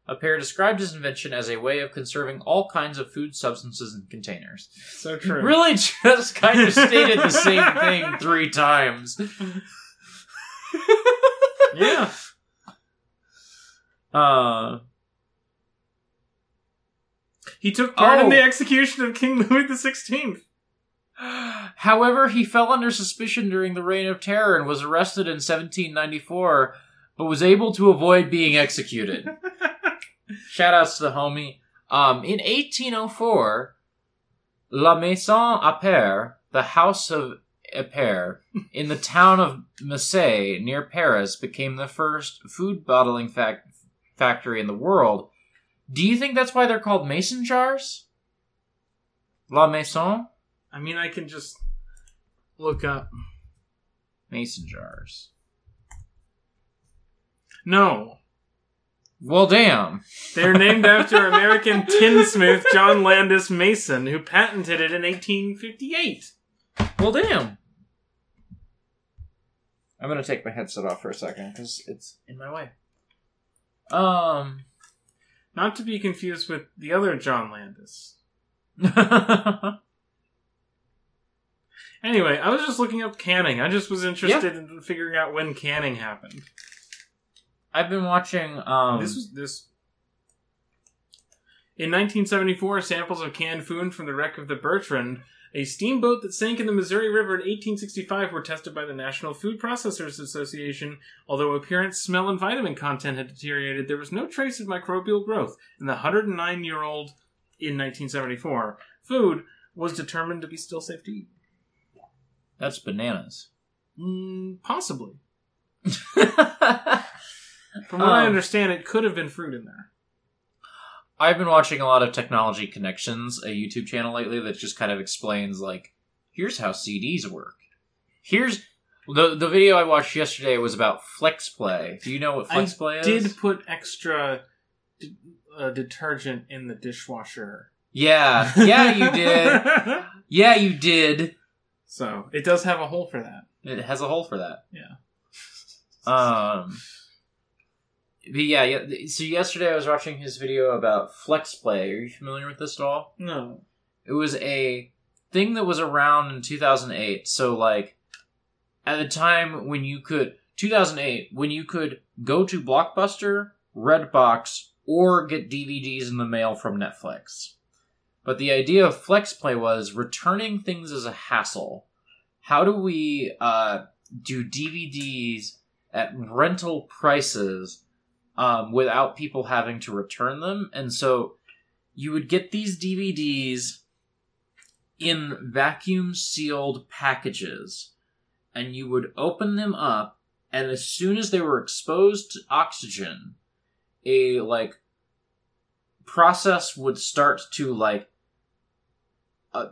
Appert described his invention as a way of conserving all kinds of food substances in containers. So true. Really just kind of stated the same thing three times. [LAUGHS] Yeah. Uh, He took part in Oh. the execution of King Louis XVI. [GASPS] However, he fell under suspicion during the Reign of Terror and was arrested in 1794, but was able to avoid being executed. [LAUGHS] Shoutouts to the homie. Um, in 1804, La Maison Appert, the House of Appert, [LAUGHS] in the town of Massy near Paris, became the first food bottling fac- factory in the world. Do you think that's why they're called mason jars? La Maison? I mean, I can just look up. Mason jars. No, Well, damn. they're named after American tinsmith John Landis Mason, who patented it in 1858. Well, damn. I'm gonna take my headset off for a second because it's in my way. Um. Not to be confused with the other John Landis. [LAUGHS] Anyway, I was just looking up canning. I just was interested in figuring out when canning happened. I've been watching. Um, this was this. In 1974, samples of canned food from the wreck of the Bertrand, a steamboat that sank in the Missouri River in 1865, were tested by the National Food Processors Association. Although appearance, smell, and vitamin content had deteriorated, there was no trace of microbial growth in the 109 year old in 1974. Food was determined to be still safe to eat. that's bananas. Mm, possibly. [LAUGHS] From what I Um, understand, it could have been fruit in there. I've been watching a lot of Technology Connections, a YouTube channel lately that just kind of explains like, here's how CDs work. Here's the the video I watched yesterday was about FlexPlay. Do you know what I FlexPlay is? I did put extra d- uh, detergent in the dishwasher. Yeah, yeah, you did. [LAUGHS] Yeah, you did. so it does have a hole for that. It has a hole for that. Yeah. Um. But yeah, yeah. So yesterday I was watching his video about flex play. Are you familiar with this at all? No. It was a thing that was around in 2008. So like at the time when you could 2008 when you could go to Blockbuster, Redbox, or get DVDs in the mail from Netflix. But the idea of flex play was returning things as a hassle. How do we uh, do DVDs at rental prices um, without people having to return them? And so you would get these DVDs in vacuum sealed packages and you would open them up and as soon as they were exposed to oxygen a like process would start to like uh,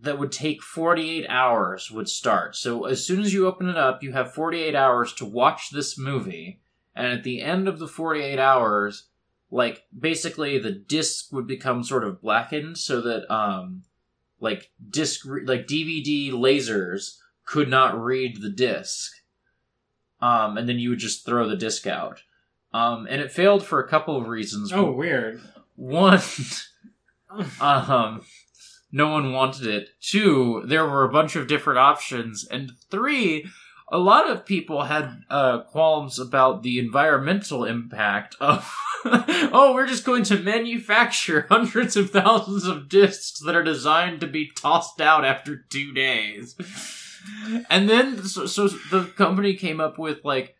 that would take 48 hours would start so as soon as you open it up you have 48 hours to watch this movie and at the end of the 48 hours like basically the disc would become sort of blackened so that um like disc re- like DVD lasers could not read the disc. Um and then you would just throw the disc out. Um and it failed for a couple of reasons. Oh, weird. One [LAUGHS] um no one wanted it. Two, there were a bunch of different options and three, a lot of people had uh, qualms about the environmental impact of [LAUGHS] oh we're just going to manufacture [LAUGHS] hundreds of thousands of discs that are designed to be tossed out after two days. And then so, so the company came up with like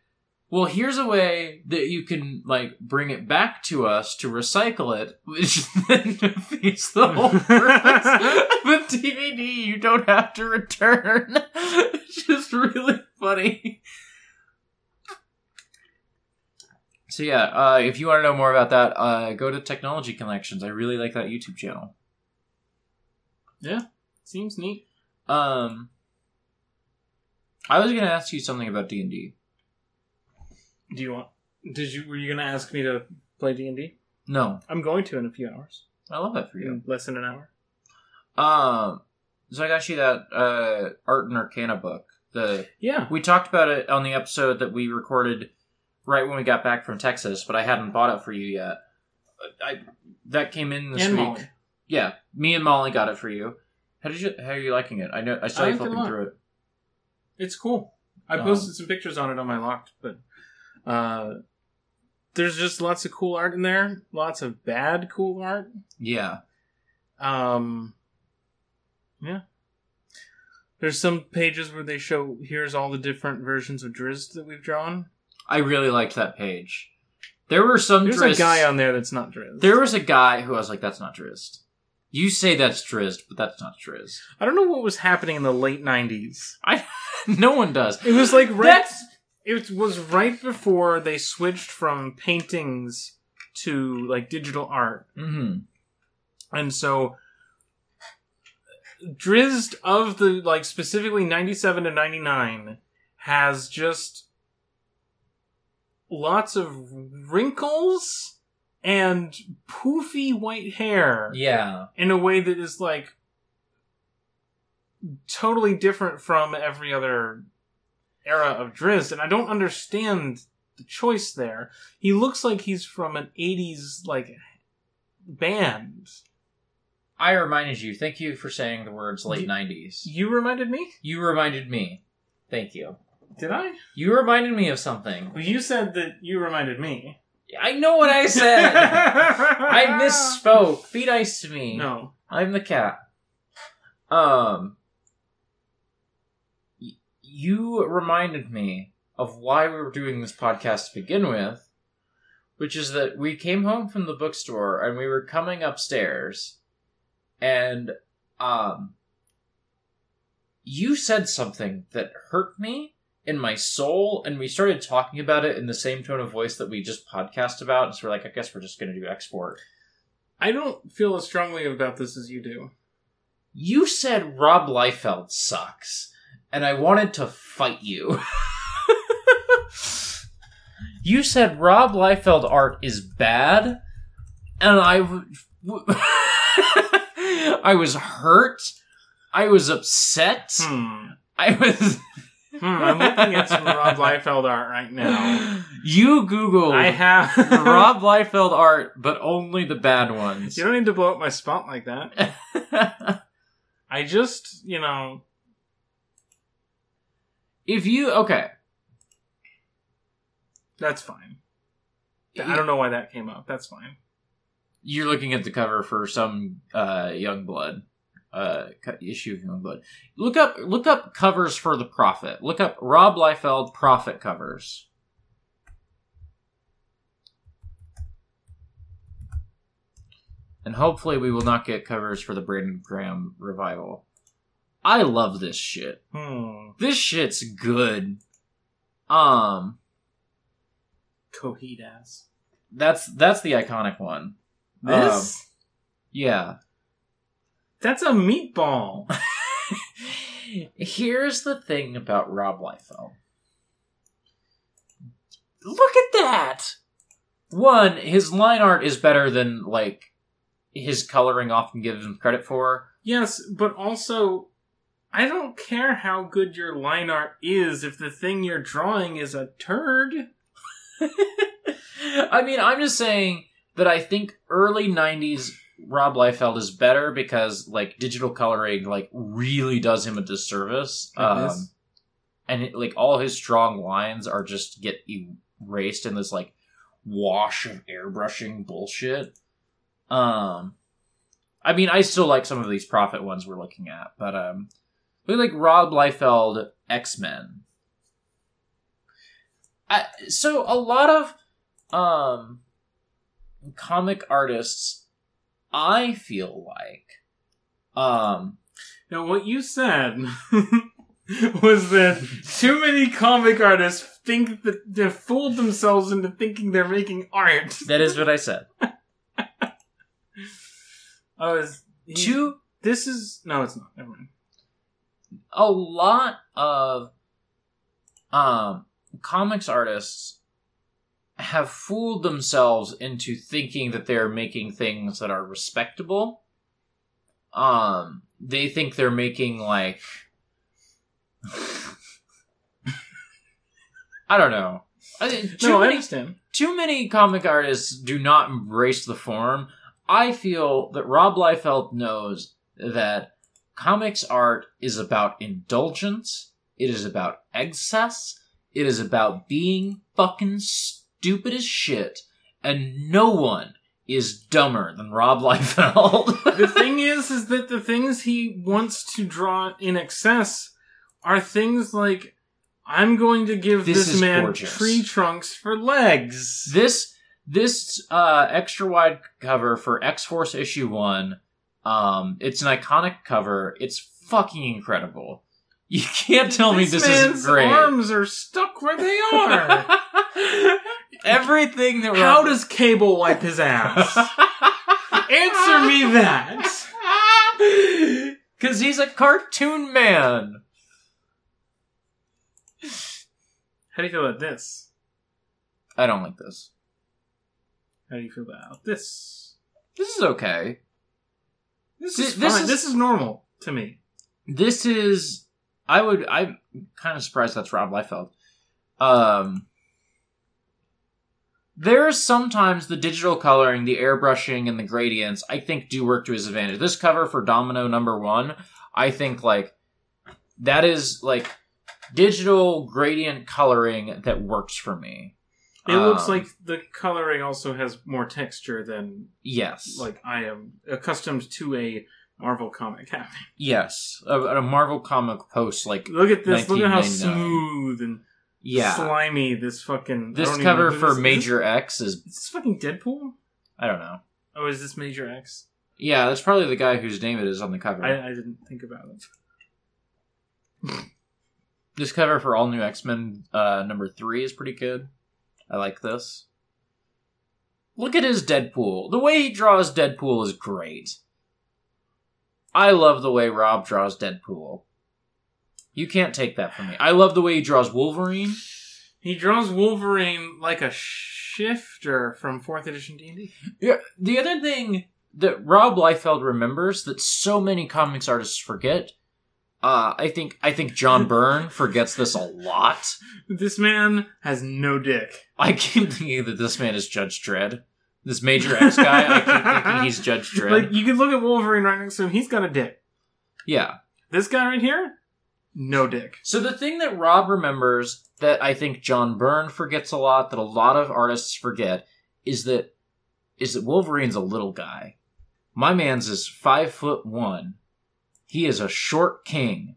well here's a way that you can like bring it back to us to recycle it which [LAUGHS] then defeats the whole [LAUGHS] purpose. Of a dvd you don't have to return. It's just really funny. So yeah uh, if you want to know more about that uh, go to technology connections. I really like that youtube channel. Yeah, Seems neat. um i was going to ask you something about d&d Do you want? Did you? Were you going to ask me to play D and D? no I'm going to in a few hours. i love that for you In less than an hour. Um, so I got you that uh, Art and Arcana book. The Yeah. we talked about it on the episode that we recorded right when we got back from Texas, but I hadn't bought it for you yet. I that came in this And week. Molly. Yeah, me and Molly got it for you. How did you? How are you liking it? I know I saw I you like it a flipping through it. It's cool. I Um, posted some pictures on it on my locked, but uh, there's just lots of cool art in there. Lots of bad cool art. Yeah, Um, yeah. There's some pages where they show here's all the different versions of Drizzt that we've drawn. I really liked that page. There were some There's Drizzt. a guy on there that's not Drizzt. There was a guy who I was like, "That's not Drizzt." You say that's Drizzt, but that's not Drizzt. I don't know what was happening in the late '90s. I [LAUGHS] no one does. It was like right. That's It was right before they switched from paintings to like digital art, hmm and so Drizzt of the like specifically '97 to '99 has just lots of wrinkles and poofy white hair. yeah. in a way that is like totally different from every other era of Drizzt, and I don't understand the choice there. He looks like he's from an '80s like band. I reminded you. Thank you for saying the words late You- nineties. You reminded me? You reminded me. Thank you. Did I? You reminded me of something. Well, you said that you reminded me. I know what I said. [LAUGHS] I misspoke. Be nice to me. No. I'm the cat. Um, you reminded me of why we were doing this podcast to begin with, which is that we came home from the bookstore and we were coming upstairs, and um, you said something that hurt me in my soul, and we started talking about it in the same tone of voice that we just podcast about. And so we're like, I guess we're just going to do export. I don't feel as strongly about this as you do. You said Rob Liefeld sucks, and I wanted to fight you. you said Rob Liefeld art is bad, and I, w- [LAUGHS] I was hurt. I was upset. Hmm. I was. Hmm. I'm looking at some Rob Liefeld art right now. You Google. I have [LAUGHS] Rob Liefeld art, but only the bad ones. You don't need to blow up my spot like that. [LAUGHS] I just, you know, if you okay, that's fine. I don't know why that came up. That's fine. you're looking at the cover for some uh young blood uh issue of young blood look up look up covers for the prophet look up rob liefeld prophet covers and hopefully we will not get covers for the brandon graham revival i love this shit Hmm. this shit's good um Coheed ass. that's that's the iconic one This? yeah that's a meatball. [LAUGHS] Here's the thing about Rob Liefeld. Look at that! One, his line art is better than, like, his coloring often gives him credit for. yes, but also, I don't care how good your line art is if the thing you're drawing is a turd. [LAUGHS] I mean, I'm just saying that I think early 90s Rob Liefeld is better because, like, digital coloring, like, really does him a disservice. Um, and it, like all his strong lines are just get erased in this like wash of airbrushing bullshit. Um, I mean, I still like some of these Prophet ones we're looking at, but um, look like Rob Liefeld X Men. So a lot of um comic artists, I feel like, um, Now, what you said [LAUGHS] was that too many comic artists think that they've fooled themselves into thinking they're making art. that is what I said. [LAUGHS] Oh, is he- Two This is no, it's not. Never mind. A lot of um comics artists have fooled themselves into thinking that they're making things that are respectable. Um they think they're making like [LAUGHS] I don't know. I, too No, I many understand. too many comic artists do not embrace the form. I feel that Rob Liefeld knows that comics art is about indulgence, it is about excess, it is about being fucking stupid as shit, and no one is dumber than Rob Liefeld. [LAUGHS] the thing is, is that the things he wants to draw in excess are things like I'm going to give This this, man gorgeous. tree trunks for legs. this This uh, extra wide cover for X Force issue one, um, it's an iconic cover. It's fucking incredible. [LAUGHS] You can't tell me this isn't great. arms are stuck where they are. [LAUGHS] Everything that How does Cable wipe his ass? [LAUGHS] Answer me that. Because he's a cartoon man. How do you feel about this? I don't like this. How do you feel about this? This is okay. This is this fine. is- This is normal to me. This is. I would. I'm kind of surprised that's Rob Liefeld. Um. There's sometimes the digital coloring, the airbrushing, and the gradients. I think do work to his advantage. This cover for Domino number one, I think like that is like digital gradient coloring that works for me. It looks Um, like the coloring also has more texture than yes, like I am accustomed to a Marvel comic having. yes, a, a Marvel comic post like Look at this. Look at how smooth and yeah. slimy this fucking. This cover for this is. Major X is Is this fucking Deadpool? I don't know. Oh, is this Major X? Yeah, that's probably the guy whose name it is on the cover. I, I didn't think about it. This cover for All New X Men uh, number three is pretty good. I like this. Look at his Deadpool. The way he draws Deadpool is great. I love the way Rob draws Deadpool. You can't take that from me. I love the way he draws Wolverine. He draws Wolverine like a shifter from fourth edition D and D. Yeah. The other thing that Rob Liefeld remembers that so many comics artists forget, uh, I think I think John Byrne forgets this a lot. This man has no dick. I keep thinking that this man is Judge Dredd. This Major X guy, I keep [LAUGHS] thinking he's Judge Dredd. Like you can look at Wolverine right next to him. He's got a dick. yeah. This guy right here, no dick. So the thing that Rob remembers that I think John Byrne forgets a lot, that a lot of artists forget, is that is that Wolverine's a little guy. My man's is five foot one. He is a short king.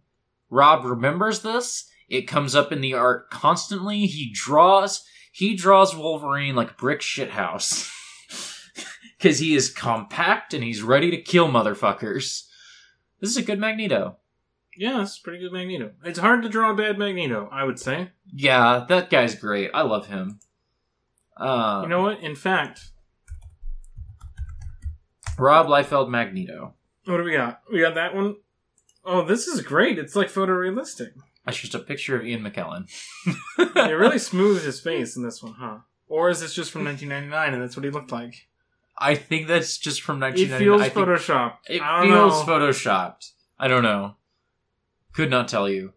Rob remembers this. It comes up in the art constantly. He draws he draws Wolverine like brick shithouse. [LAUGHS] Cause he is compact and he's ready to kill motherfuckers. This is a good Magneto. Yeah, it's pretty good Magneto. It's hard to draw a bad Magneto, I would say. Yeah, that guy's great. I love him. Uh, You know what? In fact, Rob Liefeld Magneto. what do we got? We got that one. Oh, this is great. It's like photorealistic. That's just a picture of Ian McKellen. They really [LAUGHS] smoothed his face in this one, huh? Or is this just from 1999 and that's what he looked like? I think that's just from It 1999. feels I think photoshopped. It I don't feels know. photoshopped. I don't know. Could not tell you.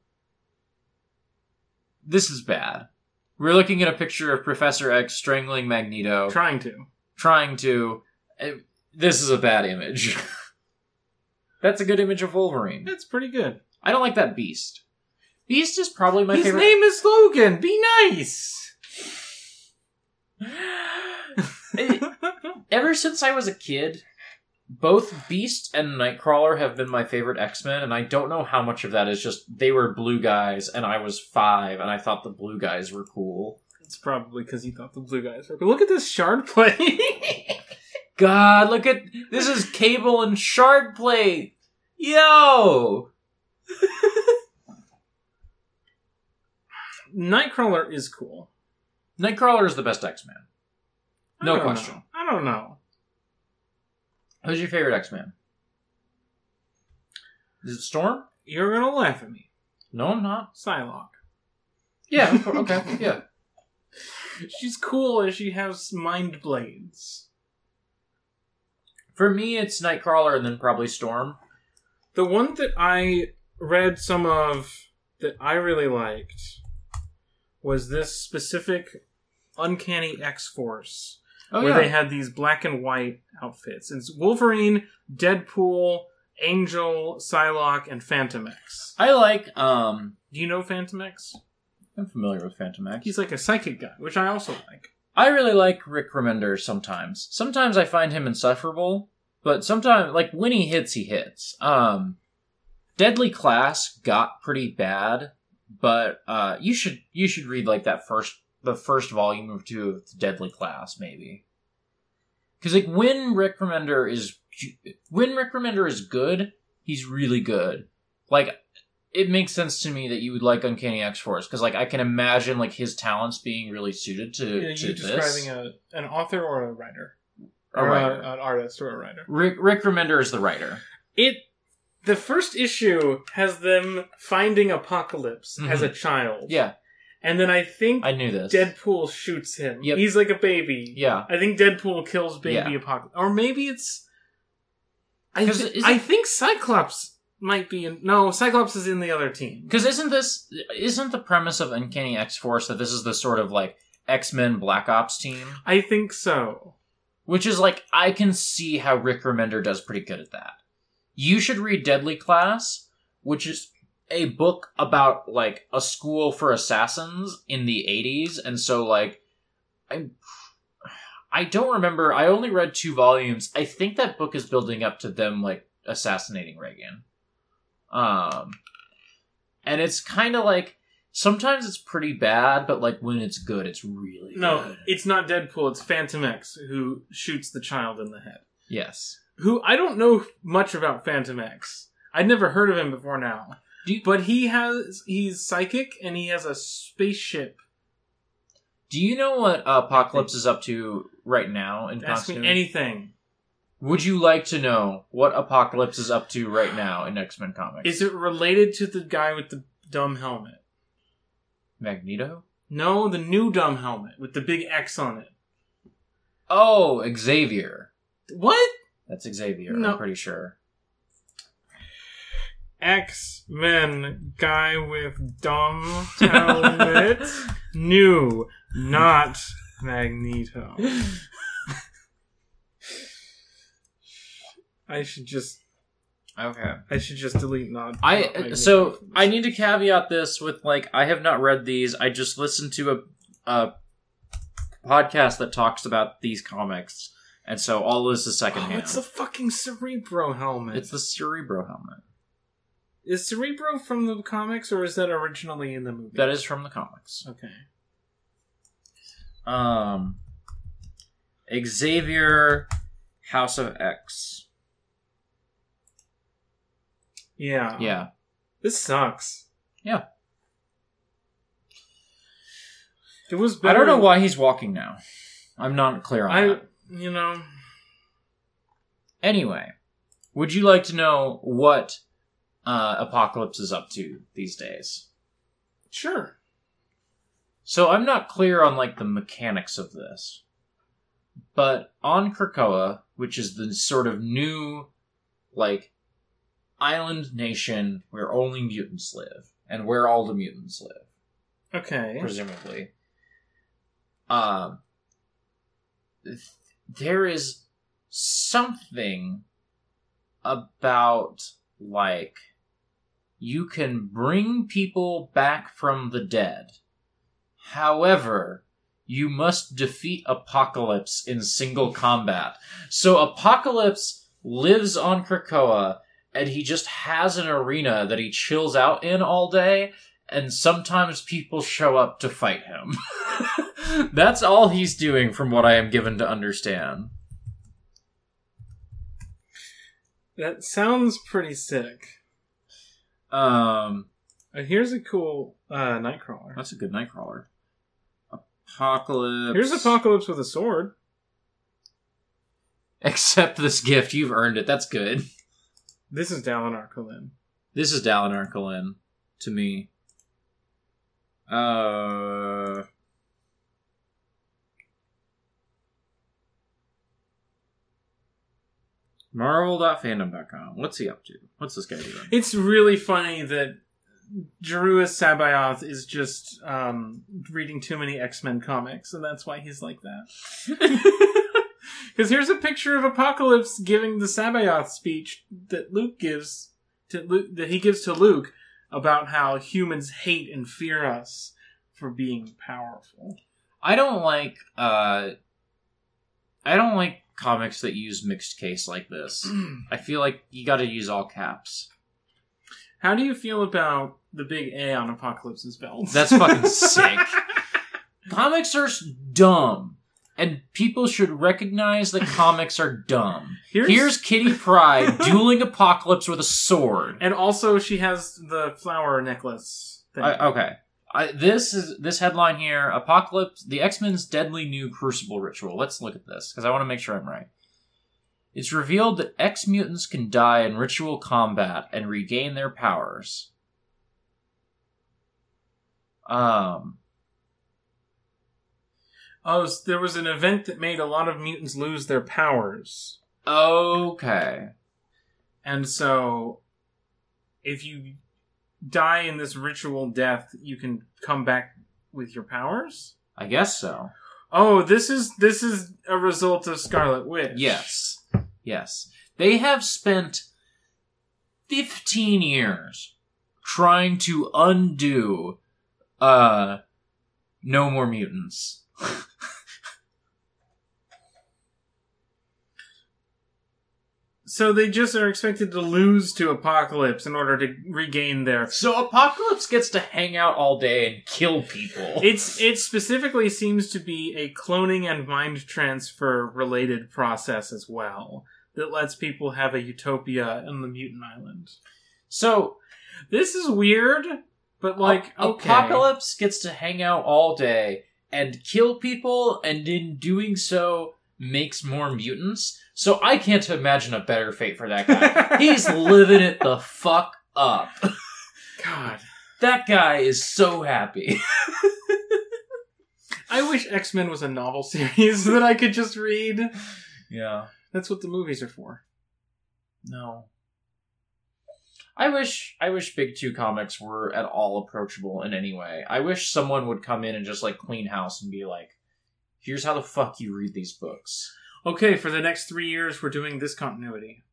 This is bad. We're looking at a picture of Professor X strangling Magneto, Trying to. trying to. eh, This is a bad image. [LAUGHS] That's a good image of Wolverine. That's pretty good. I don't like that Beast. Beast is probably my favorite. His favorite. name is Logan. Be nice. [LAUGHS] Eh, Ever since I was a kid, both Beast and Nightcrawler have been my favorite X Men, and I don't know how much of that is just they were blue guys, and I was five, and I thought the blue guys were cool. it's probably because you thought the blue guys were. But look at this Shardplate. [LAUGHS] God, look at this is Cable and Shard Plate. Yo, [LAUGHS] Nightcrawler is cool. Nightcrawler is the best X Man. No question. know. I don't know. Who's your favorite X Man? Is it Storm? You're gonna laugh at me. No, I'm not. Psylocke. Yeah, [LAUGHS] okay, yeah. She's cool and she has mind blades. For me, it's Nightcrawler and then probably Storm. The one that I read some of that I really liked was this specific Uncanny X Force, Oh where yeah. they had these black and white outfits. It's Wolverine, Deadpool, Angel, Psylocke, and Fantomex. I like. Um, Do you know Fantomex? I'm familiar with Fantomex. He's like a psychic guy, which I also like. I really like Rick Remender sometimes. Sometimes I find him insufferable, but sometimes, like when he hits, he hits. Um, Deadly Class got pretty bad, but uh, you should you should read like that first the first volume or two of Deadly Class maybe. Because like when Rick Remender is when Rick Remender is good, he's really good. Like it makes sense to me that you would like Uncanny X Force because like I can imagine like his talents being really suited to, Yeah, to you this. describing a an author or a writer, A or writer. an artist or a writer. Rick Rick Remender is the writer. It the first issue has them finding Apocalypse Mhm. as a child. Yeah, and then I think I knew this. Deadpool shoots him. Yep. He's like a baby. Yeah, I think Deadpool kills baby Yeah. Apocalypse, or maybe it's. I 'Cause thi- is I think Cyclops might be in. No, Cyclops is in the other team. because isn't this isn't the premise of Uncanny X Force that this is the sort of like X Men Black Ops team? I think so. Which is like I can see how Rick Remender does pretty good at that. You should read Deadly Class, which is a book about like a school for assassins in the 80s and so like I I don't remember. I only read two volumes. I think that book is building up to them like assassinating Reagan. Um and it's kind of like sometimes it's pretty bad, but like when it's good, it's really No, good. it's not Deadpool. It's Fantomex who shoots the child in the head. Yes. Who I don't know much about Fantomex. I'd never heard of him before now. Do you- but he has he's psychic and he has a spaceship. Do you know what Apocalypse is up to right now in Ask costume? me anything. Would you like to know what Apocalypse is up to right now in X Men Comics? Is it related to the guy with the dumb helmet? Magneto? No, the new dumb helmet with the big X on it. Oh, Xavier. What? That's Xavier. No. I'm pretty sure. X Men guy with dumb helmet. [LAUGHS] new, not Magneto. [LAUGHS] I should just Okay. I should just delete not. I not so. I need to caveat this with like I have not read these. I just listened to a a podcast that talks about these comics, and so all this is Oh, secondhand. it's the fucking Cerebro helmet. it's the Cerebro helmet. Is Cerebro from the comics or is that originally in the movie? That is from the comics. okay. Um, Xavier, House of X. Yeah. Yeah, This sucks. Yeah. It was bad. I don't know why he's walking now. I'm not clear on I that. you know Anyway, would you like to know what uh, Apocalypse is up to these days? sure. So I'm not clear on like the mechanics of this, but on Krakoa, which is the sort of new, like, island nation where only mutants live and where all the mutants live. Okay. presumably. Um, th- there is something about like you can bring people back from the dead. However, you must defeat Apocalypse in single combat. So Apocalypse lives on Krakoa and he just has an arena that he chills out in all day and sometimes people show up to fight him. [LAUGHS] That's all he's doing from what I am given to understand. That sounds pretty sick. Um Uh, here's a cool uh, Nightcrawler. that's a good nightcrawler. Apocalypse. Here's Apocalypse with a sword. Accept this gift. You've earned it. That's good. This is Dalinar Kholin. This is Dalinar Kholin to me. Uh Marvel.fandom.com. What's he up to? What's this guy doing? It's really funny that Jeruis Sabayoth is just um, reading too many X Men comics, and that's why he's like that. [LAUGHS] [LAUGHS] Because here's a picture of Apocalypse giving the Sabayoth speech that Luke gives to Luke, that he gives to Luke about how humans hate and fear us for being powerful. I don't like uh I don't like comics that use mixed case like this. [CLEARS THROAT] I feel like you got to use all caps. How do you feel about the big A on Apocalypse's belt? That's fucking [LAUGHS] sick. Comics are dumb. And people should recognize that comics are dumb. [LAUGHS] Here's, Here's Kitty Pryde [LAUGHS] dueling Apocalypse with a sword. and also she has the flower necklace. Thing. I, okay. I, this is this headline here: Apocalypse, the X Men's deadly new Crucible ritual. Let's look at this because I want to make sure I'm right. It's revealed that X mutants can die in ritual combat and regain their powers. Um. Oh, there was an event that made a lot of mutants lose their powers, Okay. and so if you die in this ritual death, you can come back with your powers. I guess so. Oh, this is this is a result of Scarlet Witch. Yes. Yes. They have spent 15 years trying to undo uh no more mutants. [LAUGHS] So they just are expected to lose to Apocalypse in order to regain their. So Apocalypse gets to hang out all day and kill people. [LAUGHS] It's it specifically seems to be a cloning and mind transfer related process as well that lets people have a utopia on the mutant island. so This is weird, but like Ap- okay. Apocalypse gets to hang out all day and kill people and in doing so makes more mutants. So I can't imagine a better fate for that guy. He's living it the fuck up. [LAUGHS] God. That guy is so happy. [LAUGHS] I wish X Men was a novel series [LAUGHS] that I could just read. Yeah. That's what the movies are for. No. I wish I wish Big Two comics were at all approachable in any way. I wish someone would come in and just like clean house and be like, "Here's how the fuck you read these books." Okay, for the next three years, we're doing this continuity.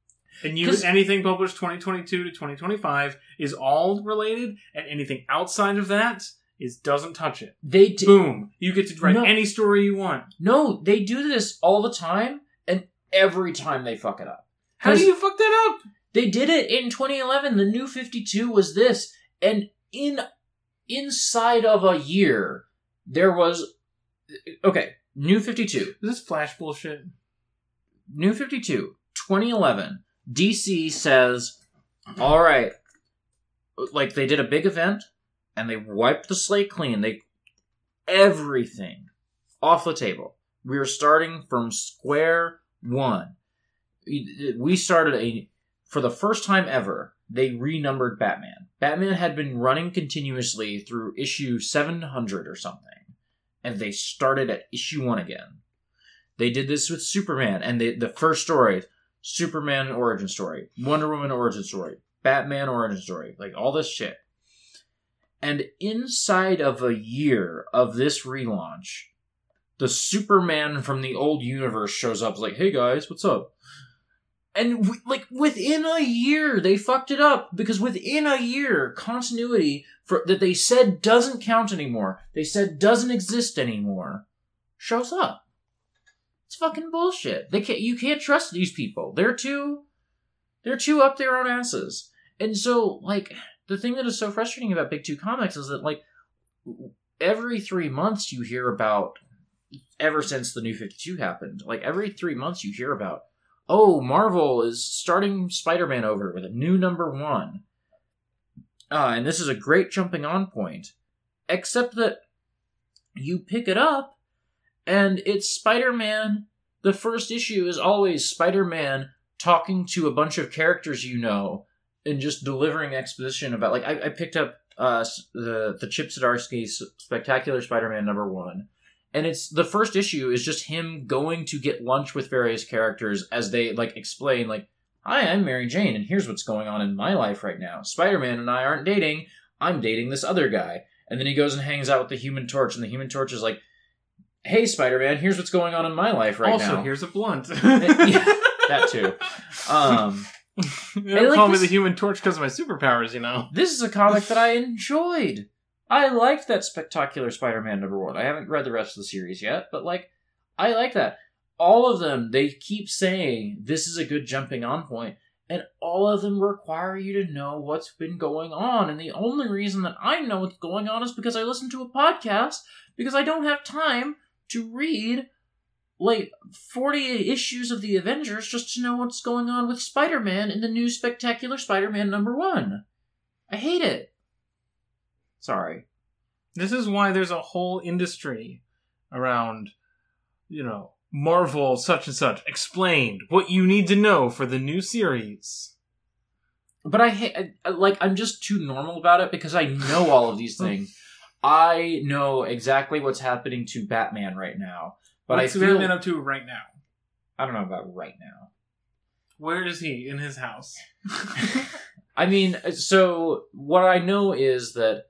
And you 'Cause- anything published 2022 to 2025 is all related, and anything outside of that is doesn't touch it. They d- Boom. You get to write No. any story you want. no, they do this all the time, and every time they fuck it up. How do 'Cause you fuck that up? They did it in 2011. The new 52 was this, and in inside of a year, there was okay. New 52. Is this flash bullshit? New 52, 2011, DC says, all right, like they did a big event and they wiped the slate clean. They, everything off the table. We are starting from square one. We started a, for the first time ever, they renumbered Batman. Batman had been running continuously through issue 700 or something, and they started at issue one again. They did this with Superman, and they, the first story, Superman origin story, Wonder Woman origin story, Batman origin story, like all this shit. And inside of a year of this relaunch, the Superman from the old universe shows up, like, "Hey guys, what's up?" And w- like within a year, they fucked it up because within a year, continuity for that they said doesn't count anymore, they said doesn't exist anymore, shows up. It's fucking bullshit. They can't. You can't trust these people. They're too. They're too up their own asses. And so, like, the thing that is so frustrating about Big Two Comics is that, like, every three months you hear about. Ever since the New Fifty Two happened, like every three months you hear about. Oh, Marvel is starting Spider-Man over with a new number one. Uh, and this is a great jumping on point. Except that you pick it up and it's Spider-Man. The first issue is always Spider-Man talking to a bunch of characters you know and just delivering exposition about. Like I, I picked up uh, the the Chip Zdarsky Spectacular Spider-Man number one, and it's the first issue is just him going to get lunch with various characters as they like explain like. Hi, I'm Mary Jane, and here's what's going on in my life right now. Spider-Man and I aren't dating. I'm dating this other guy. And then he goes and hangs out with the Human Torch, and the Human Torch is like, "Hey, Spider-Man, here's what's going on in my life right also, now." here's a blunt. [LAUGHS] Yeah, that too. Um, [LAUGHS] you don't like, call me the Human Torch because of my superpowers, you know. this is a comic that I [LAUGHS] enjoyed. I liked that Spectacular Spider-Man number one. I haven't read the rest of the series yet, but like, I like that. All of them, they keep saying this is a good jumping on point, and all of them require you to know what's been going on. And the only reason that I know what's going on is because I listen to a podcast because I don't have time to read like 40 issues of the Avengers just to know what's going on with Spider Man in the new Spectacular Spider Man number one. I hate it. Sorry. This is why there's a whole industry around, you know, Marvel such and such explained what you need to know for the new series. But I hate, like, I'm just too normal about it because I know all of these [LAUGHS] oh. things. I know exactly what's happening to Batman right now. But What's I feel, Batman up to right now? I don't know about right now. Where is he in his house? [LAUGHS] [LAUGHS] I mean, so what I know is that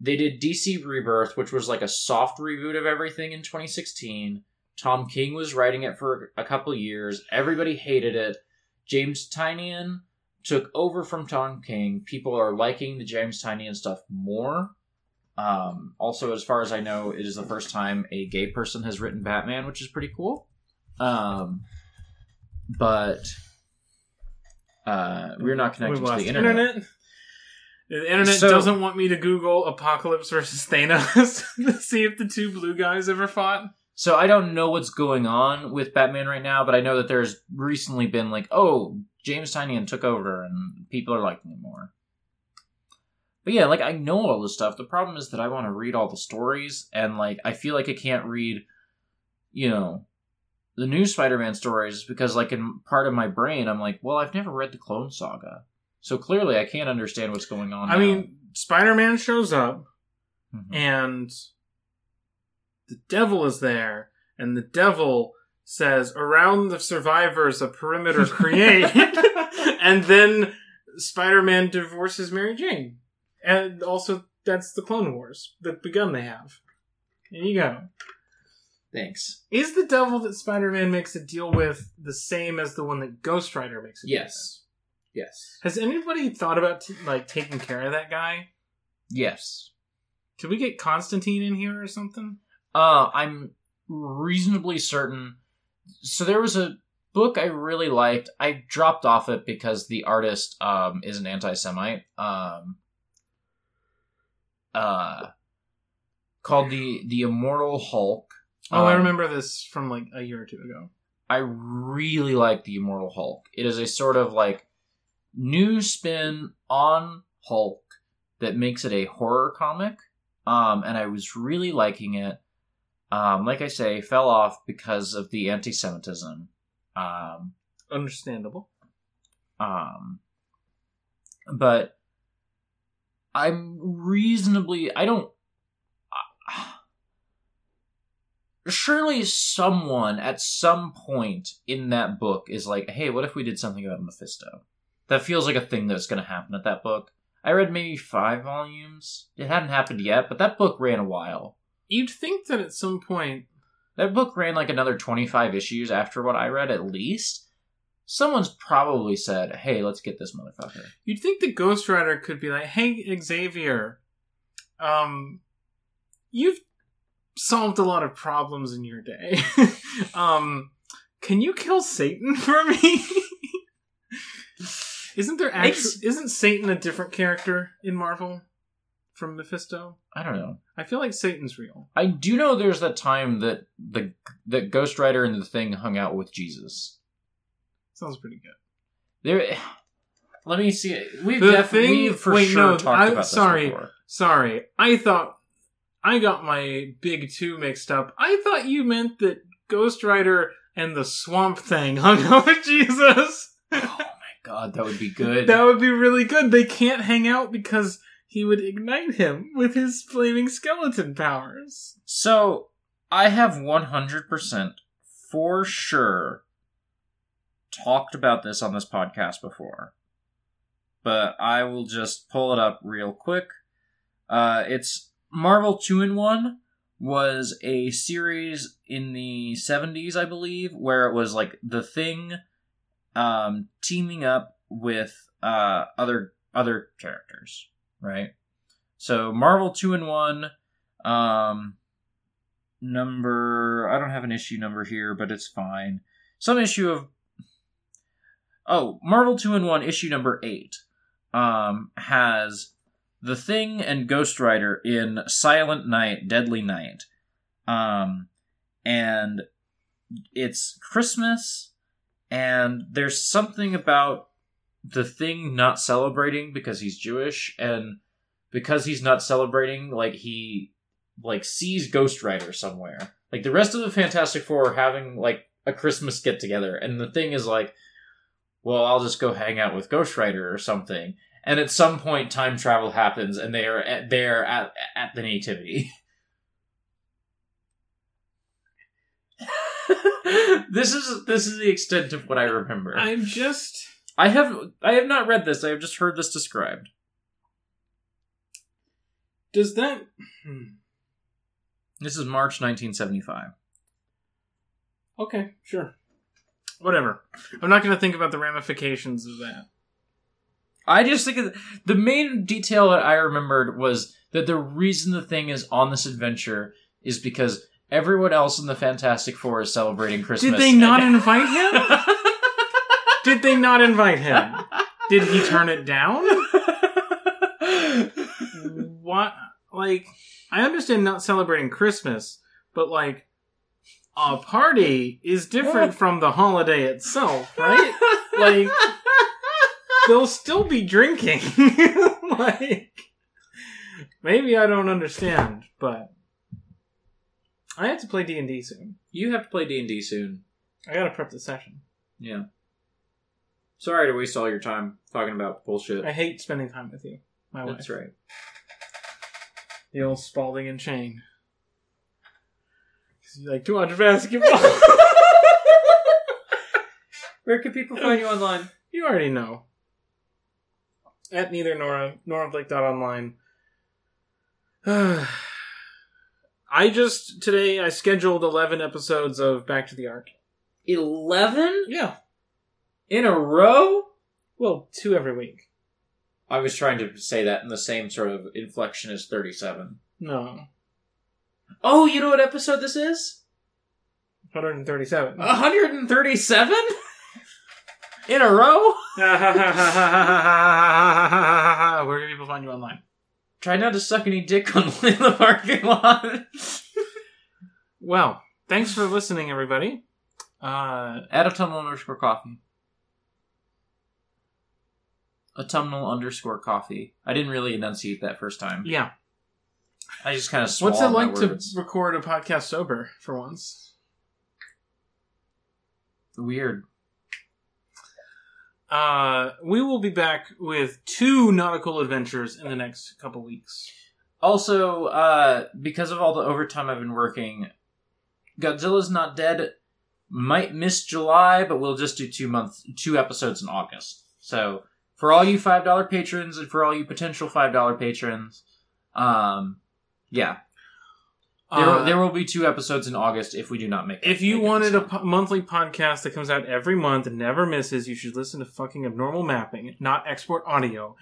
they did DC Rebirth, which was like a soft reboot of everything in 2016. Tom King was writing it for a couple years. Everybody hated it. James Tynion took over from Tom King. People are liking the James Tynion stuff more. Um, also, as far as I know, it is the first time a gay person has written Batman, which is pretty cool. Um, but uh, we're not connected We've to the internet. The internet So- doesn't want me to Google Apocalypse versus Thanos [LAUGHS] to see if the two blue guys ever fought. So I don't know what's going on with Batman right now, but I know that there's recently been like, oh, James Tynion took over, and people are liking it more. But yeah, like I know all this stuff. The problem is that I want to read all the stories, and like I feel like I can't read, you know, the new Spider-Man stories because like in part of my brain, I'm like, well, I've never read the Clone Saga, so clearly I can't understand what's going on. I now. mean, Spider Man shows up Mhm. and the devil is there, and the devil says, Around the survivors, a perimeter create. [LAUGHS] and then Spider Man divorces Mary Jane. And also, that's the Clone Wars, the begun they have. There you go. thanks. Is the devil that Spider Man makes a deal with the same as the one that Ghost Rider makes a deal Yes. Yes. with? Has anybody thought about t- like taking care of that guy? Yes. Could we get Constantine in here or something? Uh, I'm reasonably certain. So there was a book I really liked. I dropped off it because the artist um, is an anti-Semite. Um, uh, called the the Immortal Hulk. Oh, I Um, remember this from like a year or two ago. I really like the Immortal Hulk. It is a sort of like new spin on Hulk that makes it a horror comic. Um, and I was really liking it. Um, like I say, fell off because of the anti-Semitism. Um, Understandable. um, but I'm reasonably. I don't. surely someone at some point in that book is like, "Hey, what if we did something about Mephisto?" That feels like a thing that's going to happen at that book. I read maybe five volumes. It hadn't happened yet, but that book ran a while. You'd think that at some point, That book ran like another 25 issues after what I read, at least. Someone's probably said, hey, let's get this motherfucker. you'd think the Ghost Rider could be like, "Hey, Xavier, um, you've solved a lot of problems in your day. [LAUGHS] um, can you kill Satan [LAUGHS] for me?" Isn't there actually isn't Satan a different character in Marvel from Mephisto? I don't know. I feel like Satan's real. I do know there's that time that the that Ghost Rider and the Thing hung out with Jesus. Sounds pretty good. There, let me see. We've The definitely Thing- we've for wait, sure no, talked I- about this sorry. before. Sorry, I thought I got my big two mixed up. I thought you meant that Ghost Rider and the Swamp Thing [LAUGHS] hung out with Jesus. Oh my god, that would be good. that would be really good. They can't hang out because he would ignite him with his flaming skeleton powers. So I have 100% for sure talked about this on this podcast before, but I will just pull it up real quick. Uh, it's Marvel 2 in 1 was a series in the 70s, I believe, where it was like the thing um, teaming up with uh, other other characters, right? So Marvel 2 and 1 um number I don't have an issue number here, but it's fine. Some issue of Oh, Marvel 2 and 1 issue number 8 um has The Thing and Ghost Rider in Silent Night, Deadly Night. Um and it's Christmas, and there's something about the thing not celebrating because he's Jewish, and because he's not celebrating, like he like sees Ghost Rider somewhere. Like the rest of the Fantastic Four are having like a Christmas get together, and the thing is like, well, I'll just go hang out with Ghost Rider or something. And at some point, time travel happens, and they are at, they are at at the nativity. [LAUGHS] [LAUGHS] this is this is the extent of what I remember. I'm just. I have I have not read this. I have just heard this described. Does that. Hmm. This is March 1975. Okay, sure. Whatever. I'm not going to think about the ramifications of that. I just think of the main detail that I remembered was that the reason the thing is on this adventure is because everyone else in the Fantastic Four is celebrating Christmas. Did they not invite him? [LAUGHS] Did they not invite him? Did he turn it down? What? Like, I understand not celebrating Christmas, but like, a party is different from the holiday itself, right? Like, they'll still be drinking. [LAUGHS] like, maybe I don't understand, but I have to play D and D soon. you have to play D and D soon. I gotta prep the session. Yeah. Sorry to waste all your time talking about bullshit. I hate spending time with you, my wife. That's right. The old Spalding and Chain. you like to watch basketball. Where can people find you online? you already know. At neither Nora, Nora Blake dot online. [SIGHS] I just today I scheduled eleven episodes of Back to the Ark. Eleven Yeah, in a row. well, two every week. I was trying to say that in the same sort of inflection as thirty-seven. No, Oh, you know what episode this is? one hundred and thirty-seven. 137 [LAUGHS] in a row. [LAUGHS] Where can people find you online? Try not to suck any dick on [LAUGHS] in the parking lot. Well, thanks for listening, everybody. Uh, At autumnal underscore coffee. Autumnal underscore coffee. I didn't really enunciate that first time. yeah. I just kind of What's it like to record a podcast sober for once? Weird. Uh, we will be back with two nautical adventures in the next couple weeks. Also, uh, because of all the overtime I've been working, Godzilla's Not Dead might miss July, but we'll just do two months, two episodes in August. So for all you five dollar patrons and for all you potential five dollar patrons, um, yeah, there Uh, there will be two episodes in August if we do not make. It. If you make wanted a po- monthly podcast that comes out every month and never misses, you should listen to fucking Abnormal Mapping, not Export Audio,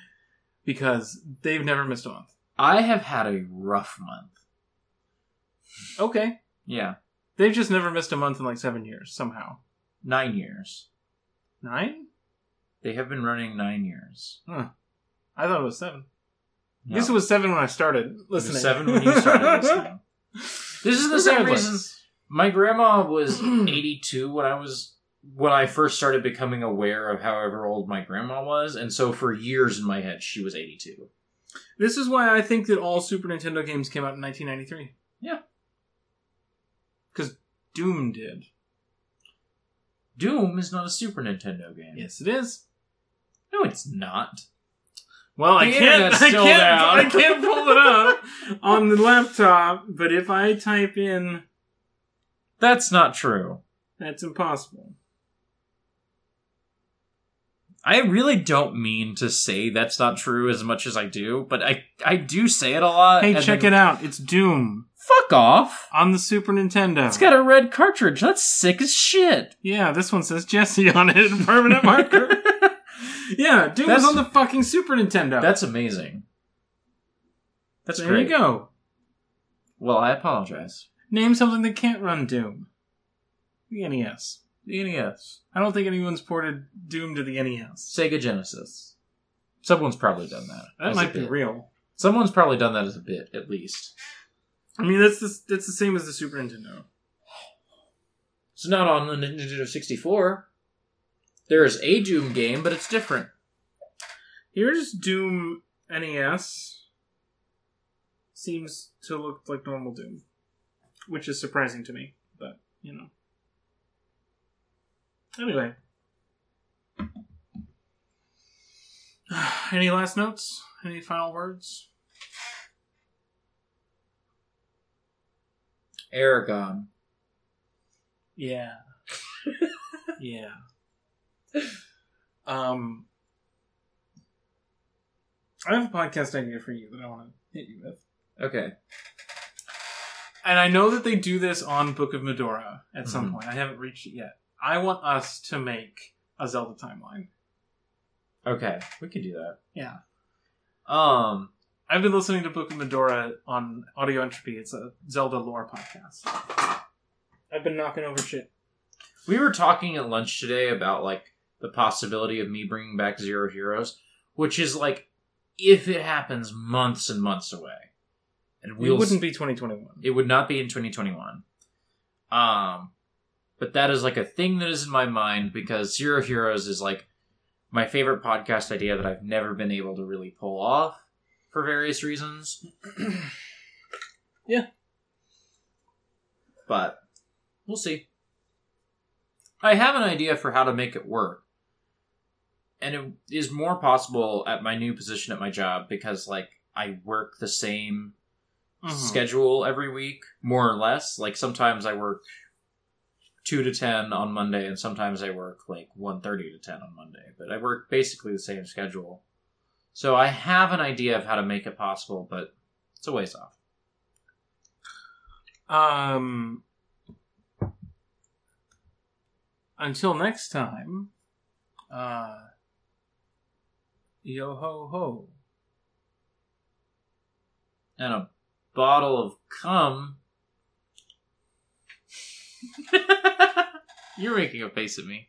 because they've never missed a month. I have had a rough month. Okay. Yeah, They've just never missed a month in like seven years, somehow. nine years. Nine? They have been running nine years. I thought it was seven. No. it was seven when I started listening. seven when you started [LAUGHS] listening. This is the same reason my grandma was 82 when I was when I first started becoming aware of however old my grandma was, and so for years in my head she was 82. This is why I think that all Super Nintendo games came out in 1993. Yeah. Because Doom did. Doom is not a Super Nintendo game. Yes, it is. No, it's not. Well, I can't. I can't. down. I can't pull it up on the laptop. But if I type in, That's not true. that's impossible. I really don't mean to say that's not true as much as I do, but I I do say it a lot. Hey, check then- it out. It's Doom Fuck off. on the Super Nintendo. It's got a red cartridge. That's sick as shit. yeah, this one says Jesse on it, in [LAUGHS] permanent marker. Yeah, Doom was That's- on the fucking Super Nintendo. That's amazing. That's there great. you go. Well, I apologize. Name something that can't run Doom. The NES. The NES. I don't think anyone's ported Doom to the NES. Sega Genesis. Someone's probably done that. That as might be bit. real. Someone's probably done that as a bit, at least. I mean, that's the, that's the same as the Super Nintendo. It's not on the Nintendo 64. There is a Doom game, but it's different. Here's Doom NES. Seems to look like normal Doom, which is surprising to me, but you know. Anyway. [SIGHS] Any last notes? Any final words? Aragon. Yeah. [LAUGHS] yeah. [LAUGHS] Um I have a podcast idea for you that I want to hit you with. Okay. And I know that they do this on Book of Mudora at some Mhm. point. I haven't reached it yet. I want us to make a Zelda timeline. Okay. We can do that. Yeah. Um. I've been listening to Book of Mudora on Audio Entropy. It's a Zelda lore podcast. I've been knocking over shit. We were talking at lunch today about like the possibility of me bringing back Zero Heroes, which is like if it happens months and months away, and It we'll wouldn't be 2021. It would not be in 2021. Um, but that is like a thing that is in my mind because Zero Heroes is like my favorite podcast idea that I've never been able to really pull off for various reasons. [CLEARS THROAT] Yeah. But we'll see. I have an idea for how to make it work. And it is more possible at my new position at my job because like I work the same Mhm. schedule every week, more or less. Like sometimes I work two to ten on Monday, and sometimes I work like one thirty to ten on Monday. But I work basically the same schedule, so I have an idea of how to make it possible, but it's a ways off. Um. Until next time, uh, yo ho ho. And a bottle of cum. [LAUGHS] You're making a face at me.